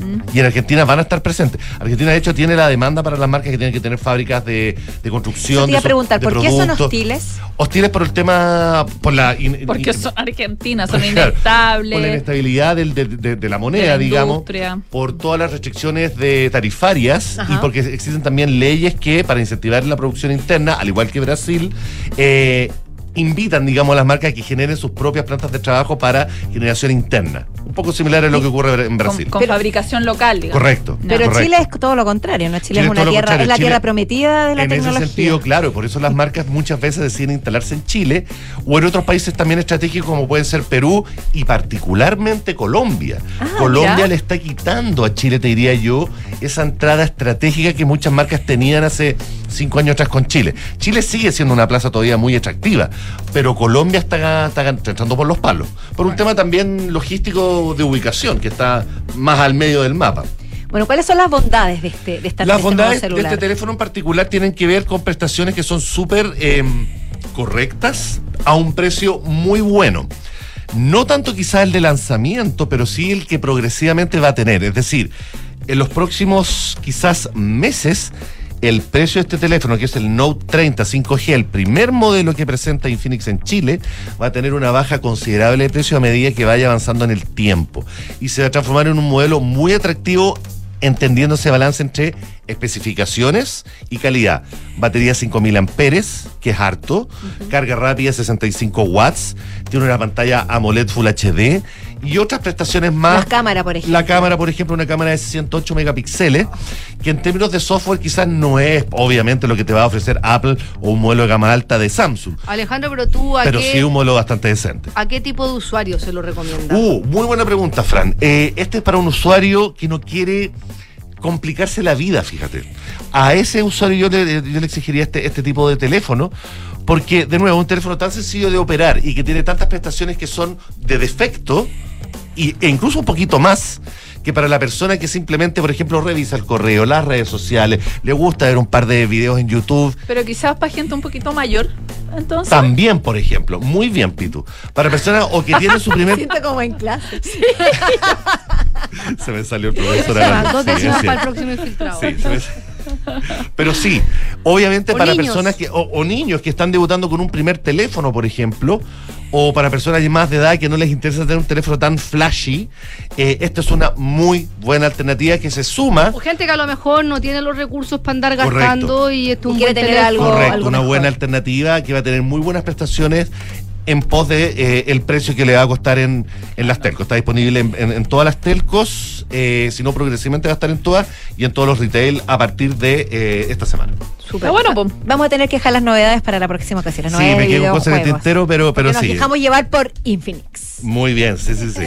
Mm. Y en Argentina van a estar presentes. Argentina, de hecho, tiene la demanda para las marcas que tienen que tener fábricas de, de construcción. Eso te iba de a preguntar, ¿por qué son hostiles? Hostiles por el tema. Por la. in- Porque in- son argentinas, son Claro, Por la inestables. inestabilidad del- de, de- de la moneda, de la digamos. industria. Por todas las restricciones de tarifarias y porque existen también leyes que, para incentivar la producción interna, al igual que Brasil, eh, invitan, digamos, a las marcas a que generen sus propias plantas de trabajo para generación interna. Un poco similar a lo que ocurre en Con, Brasil. con fabricación local, digamos. Correcto. Pero correcto. Chile es todo lo contrario, ¿no? Chile, Chile es una tierra, es la Chile- tierra prometida de la en tecnología. ese sentido, claro, por eso las marcas muchas veces deciden instalarse en Chile o en otros países también estratégicos como pueden ser Perú y particularmente Colombia. Colombia mira. le está quitando a Chile, te diría yo, esa entrada estratégica que muchas marcas tenían hace cinco años atrás con Chile. Chile sigue siendo una plaza todavía muy atractiva, pero Colombia está, está entrando por los palos. Por un tema también logístico de ubicación, que está más al medio del mapa. Bueno, ¿cuáles son las bondades de este de esta Las este bondades de este teléfono en particular tienen que ver con prestaciones que son súper eh, correctas a un precio muy bueno. No tanto quizás el de lanzamiento, pero sí el que progresivamente va a tener. Es decir, en los próximos quizás meses, el precio de este teléfono, que es el Note 30 5G, el primer modelo que presenta Infinix en Chile, va a tener una baja considerable de precio a medida que vaya avanzando en el tiempo. Y se va a transformar en un modelo muy atractivo entendiendo ese balance entre especificaciones y calidad. Batería 5000 amperes, que es harto. Carga rápida 65 watts. Tiene una pantalla AMOLED Full HD y otras prestaciones más. La cámara, por ejemplo. La cámara, por ejemplo, una cámara de 108 megapíxeles, que en términos de software quizás no es obviamente lo que te va a ofrecer Apple o un modelo de gama alta de Samsung, Alejandro, pero tú a pero qué, sí un modelo bastante decente. ¿a qué tipo de usuario se lo recomienda? Uh, muy buena pregunta, Fran. Eh, este es para un usuario que no quiere complicarse la vida, fíjate. A ese usuario yo le, exigiría este, este tipo de teléfono, porque, de nuevo, un teléfono tan sencillo de operar y que tiene tantas prestaciones que son de defecto, y, e incluso un poquito más, que para la persona que simplemente, por ejemplo, revisa el correo, las redes sociales, le gusta ver un par de videos en YouTube, Pero quizás para gente un poquito mayor. Entonces. también, por ejemplo, muy bien, Pitu. Para personas o que tienen su primer... Siento como en clase. Se me salió el profesor. Dos Sí, décimas es para el próximo infiltrado. Sí, se me- Pero sí, obviamente O para niños. personas que, o, o niños que están debutando con un primer teléfono, por ejemplo, o para personas más de edad que no les interesa tener un teléfono tan flashy, eh, esta es una muy buena alternativa que se suma. O gente que a lo mejor no tiene los recursos para andar Correcto. gastando y esto es un quiere tener teléfono. algo- Correcto, una mejor. buena alternativa que va a tener muy buenas prestaciones en pos de eh, el precio que le va a costar en, en las telcos. Está disponible en, en- en todas las telcos, eh, si no progresivamente va a estar en todas y en todos los retail a partir de eh, esta semana. Súper. bueno, pues. Vamos a tener que dejar las novedades para la próxima ocasión. las Sí, me quedo con cosas en el tintero, pero, pero Porque nos sí. dejamos llevar por Infinix. Muy bien, sí, sí, sí.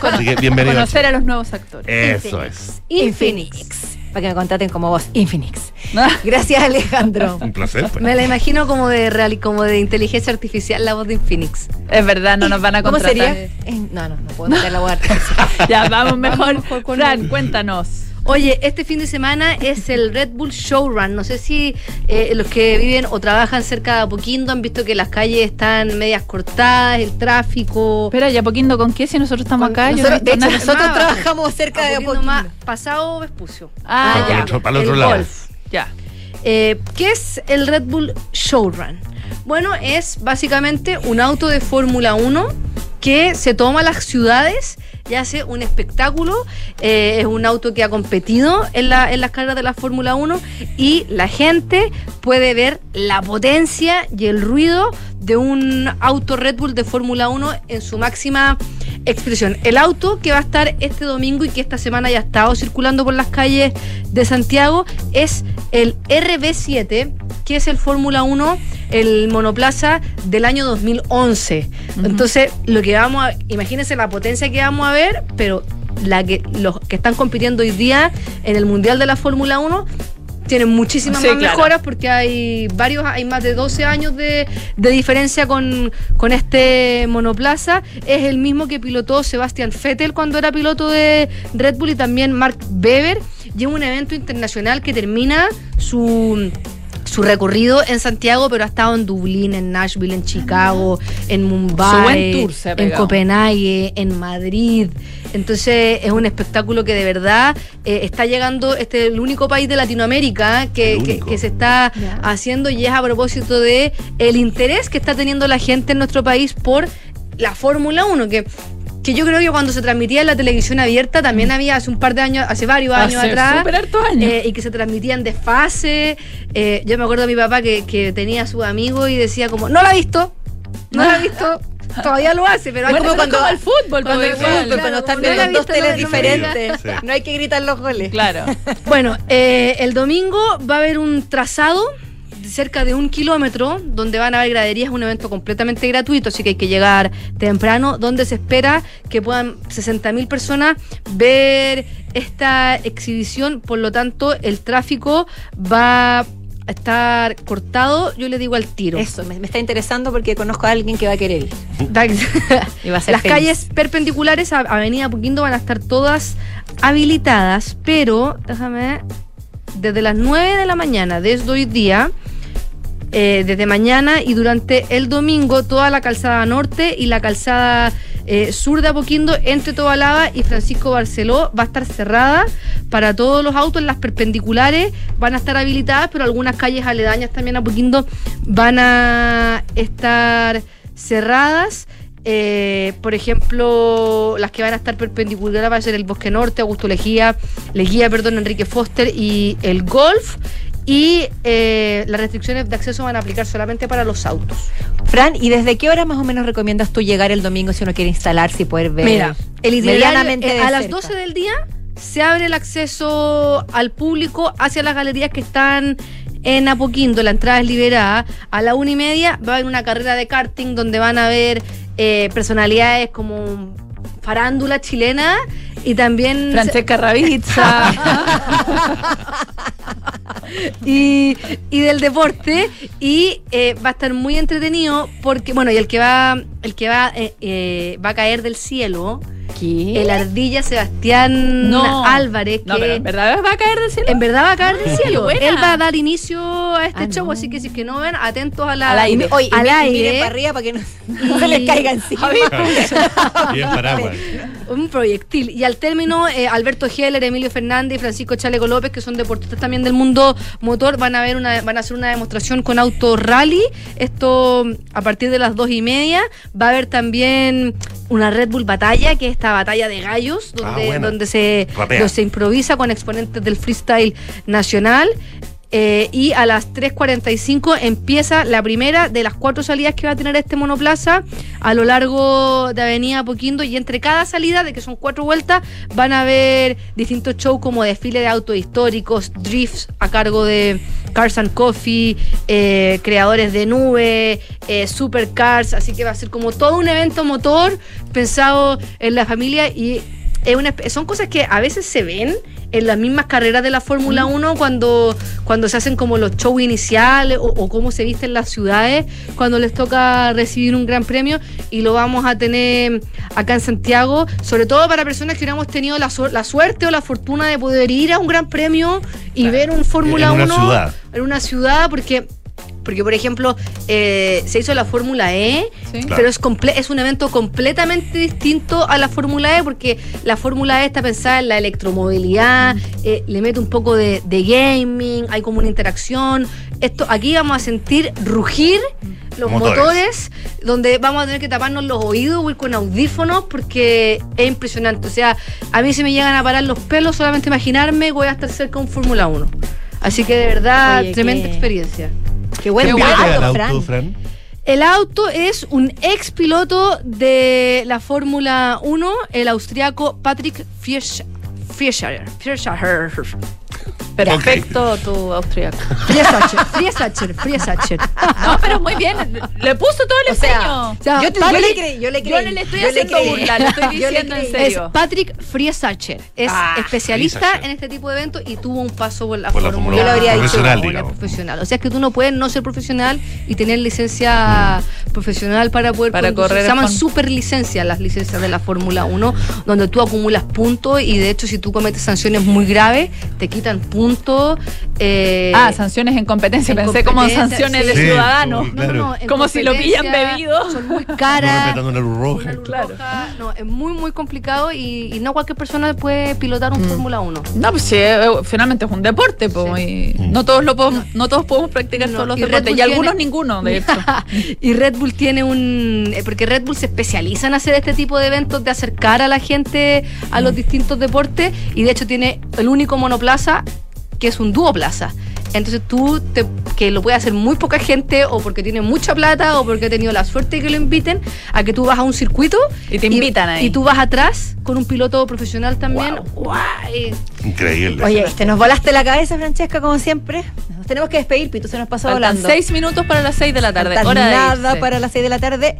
Con- Así que bienvenido. Conocer a los nuevos actores. Eso es. Infinix. Para que me contraten como vos, Infinix. Gracias, Alejandro. Un placer. pues. Me la imagino como de real, como de inteligencia artificial la voz de Infinix. Es verdad, no nos van a ¿Cómo contratar. sería? Eh, no, no, no puedo meter la guarda. Ya, vamos mejor. mejor con Fran, el- cuéntanos. Oye, este fin de semana es el Red Bull Showrun. No sé si eh, los que viven o trabajan cerca de Apoquindo han visto que las calles están medias cortadas, el tráfico. Espera, ¿y Apoquindo con qué? Si nosotros estamos acá, yo no Nosotros, de hecho, nosotros Más trabajamos cerca de Apoquindo más pasado Vespucio. Ah, Para ya. el otro- para el otro el lado. golf. Ya. Eh, ¿Qué es el Red Bull Showrun? Bueno, es básicamente un auto de Fórmula 1 que se toma las ciudades y hace un espectáculo. Eh, es un auto que ha competido en, la- las carreras de la Fórmula 1 y la gente puede ver la potencia y el ruido de un auto Red Bull de Fórmula 1 en su máxima expresión. El auto que va a estar este domingo y que esta semana ya ha estado circulando por las calles de Santiago es el RB7, que es el Fórmula 1, el monoplaza del año 2011. Entonces, lo que vamos a, imagínense la potencia que vamos a ver, pero la que los que están compitiendo hoy día en el Mundial de la Fórmula 1 tienen muchísimas Sí, más claro. mejoras porque hay varios, hay más de 12 años de, de diferencia con, con este monoplaza. Es el mismo que pilotó Sebastian Vettel cuando era piloto de Red Bull y también Mark Webber. Y es un evento internacional que termina su su recorrido en Santiago, pero ha estado en Dublín, en Nashville, en Chicago, en Mumbai, en. Copenhague, en Madrid. Entonces es un espectáculo que de verdad eh, está llegando, este es el único país de Latinoamérica que se está haciendo y es a propósito de el interés que está teniendo la gente en nuestro país por la Fórmula 1, que que yo creo que cuando se transmitía en la televisión abierta también había hace un par de años, hace varios años Hace atrás, súper hartos años. eh, y que se transmitían de fase. Eh, yo me acuerdo de mi papá que, que tenía a su amigo y decía como, no la ha visto, no la ha visto, todavía lo hace, pero hay Bueno, como pero cuando... el fútbol, Cuando el fútbol, cuando están no viendo en dos no- teles no diferentes. Sí. No hay que gritar los goles. Claro. Bueno, eh, el domingo va a haber un trazado cerca de un kilómetro donde van a haber graderías, un evento completamente gratuito, así que hay que llegar temprano, donde se espera que puedan 60.000 personas ver esta exhibición, por lo tanto el tráfico va a estar cortado, yo le digo al tiro. Eso, me, me está interesando porque conozco a alguien que va a querer ir. Y va a ser Las feliz. calles perpendiculares a Avenida Puquindo van a estar todas habilitadas, pero déjame desde las 9 de la mañana, desde hoy día, eh, desde mañana y durante el domingo, toda la calzada norte y la calzada eh, sur de Apoquindo entre Tobalaba y Francisco Barceló va a estar cerrada para todos los autos. Las perpendiculares van a estar habilitadas, pero algunas calles aledañas también a Apoquindo van a estar cerradas. Eh, por ejemplo, las que van a estar perpendiculares va a ser el Bosque Norte, Augusto Legía, Leguía, perdón, Enrique Foster y el Golf. Y eh, las restricciones de acceso van a aplicar solamente para los autos. Fran, ¿y desde qué hora más o menos recomiendas tú llegar el domingo si uno quiere instalarse y poder ver Mira, el medianamente eh, a las cerca? 12 del día se abre el acceso al público hacia las galerías que están en Apoquindo. La entrada es liberada. A la una y media va a haber una carrera de karting donde van a haber eh, personalidades como farándula chilena y también Francesca Ravizza. y, y del deporte y eh, va a estar muy entretenido porque bueno y el que va el que va eh, eh, va a caer del cielo el ardilla Sebastián No. Álvarez que No, pero ¿en verdad va a caer del cielo? en verdad va a caer del cielo qué él va a dar inicio a este Ah, show no. así que si es que no ven atentos a la, Al aire. Oye, al aire para arriba para que no, no se les caiga encima. Bien paraguas. Un proyectil. Y al término, eh, Alberto Heller, Emilio Fernández y Francisco Chaleco López, que son deportistas también del mundo motor, van a ver una, van a hacer una demostración con auto rally. Esto a partir de las dos y media. Va a haber también una Red Bull batalla, que es esta batalla de gallos, donde, Ah, donde se, donde se improvisa con exponentes del freestyle nacional. Eh, y a las 3.45 empieza la primera de las cuatro salidas que va a tener este monoplaza a lo largo de Avenida Poquindo y entre cada salida, de que son cuatro vueltas, van a haber distintos shows como desfile de autos históricos, drifts a cargo de Cars and Coffee, eh, creadores de nube, eh, supercars, así que va a ser como todo un evento motor pensado en la familia y es una son cosas que a veces se ven en las mismas carreras de la Fórmula 1 cuando, cuando se hacen como los shows iniciales o, o cómo se visten las ciudades cuando les toca recibir un gran premio y lo vamos a tener acá en Santiago, sobre todo para personas que no hemos tenido la, suer- la suerte o la fortuna de poder ir a un gran premio y ver un Fórmula En 1 una ciudad. en una ciudad porque porque, por ejemplo, eh, se hizo la Fórmula E, Sí. Claro. pero es, comple- es un evento completamente distinto a la Fórmula E, porque la Fórmula E está pensada en la electromovilidad, eh, le mete un poco de, de gaming, hay como una interacción. Esto, aquí vamos a sentir rugir los Motores. motores. donde vamos a tener que taparnos los oídos o ir con audífonos, porque es impresionante. O sea, a mí se me llegan a parar los pelos solamente imaginarme que voy a estar cerca de un Fórmula 1. Así que de verdad, Oye, tremenda qué- experiencia. Qué buen Qué ¿Qué dato, te da el Fran. auto, Fran? El auto es un ex piloto de la Fórmula 1, el austriaco Patrick Fischer. Fischer. Fischer. Perfecto tu austríaco. Friesacher. Friesacher. Friesacher. No, pero muy bien. Le puso todo el O empeño. Sea, Yo, te- yo le creí, yo le creí. Yo no le estoy yo haciendo creí. burla, le estoy Yo le diciendo en creí. Es serio. Patrick Friesacher. Es Ah, especialista en este tipo de eventos y tuvo un paso por la Por la Fórmula Yo lo habría dicho. profesional, Una digamos. profesional. O sea, es que tú no puedes no ser profesional y tener licencia profesional para poder Para conducir. correr Se llaman con- super licencias las licencias de la Fórmula 1, donde tú acumulas puntos y de hecho si tú cometes sanciones muy graves, te quitan puntos. eh, Ah, sanciones en competencia. en Pensé como sanciones de sí. ciudadanos. Claro. Como si lo pillan bebido. Son muy caras. roja. roja. No, es muy, muy complicado y, y no cualquier persona puede pilotar Mm. un Fórmula 1. No, pues sí, eh, finalmente es un deporte, po, y no todos lo podemos, no todos podemos practicar No, todos los y deportes y algunos tiene- ninguno, de hecho. y Red Bull tiene un. eh, Porque Red Bull se especializa en hacer este tipo de eventos, de acercar a la gente a Mm. los distintos deportes. Y de hecho tiene el único monoplaza que es un duoplaza. Entonces tú, te- que lo puede hacer muy poca gente, o porque tiene mucha plata, o porque ha tenido la suerte de que lo inviten, a que tú vas a un circuito. Y te invitan ahí. Y tú vas atrás con un piloto profesional también. Guay. Increíble. Oye, te nos volaste la cabeza, Francesca, como siempre. Nos tenemos que despedir, Pito, se nos pasó Faltan volando. seis minutos para las seis de la tarde. Hora nada para las 6 de la tarde.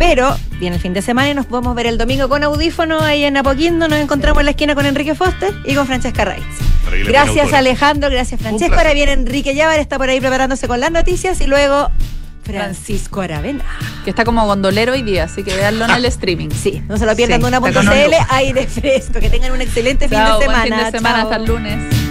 Pero viene el fin de semana y nos podemos ver el domingo con audífono ahí en Apoquindo. Nos encontramos en la esquina con Enrique Foster y con Francesca Reitz. Gracias buen. Alejandro, gracias Francesco. placer. Ahora viene Enrique Llávar, está por ahí preparándose con las noticias y luego Francisco Aravena. Que está como gondolero hoy día, así que véanlo en el streaming. Sí, no se lo pierdan Sí, de una.cl, aire fresco. Que tengan un excelente Chao, fin de buen semana. fin de semana, Chao. hasta el lunes.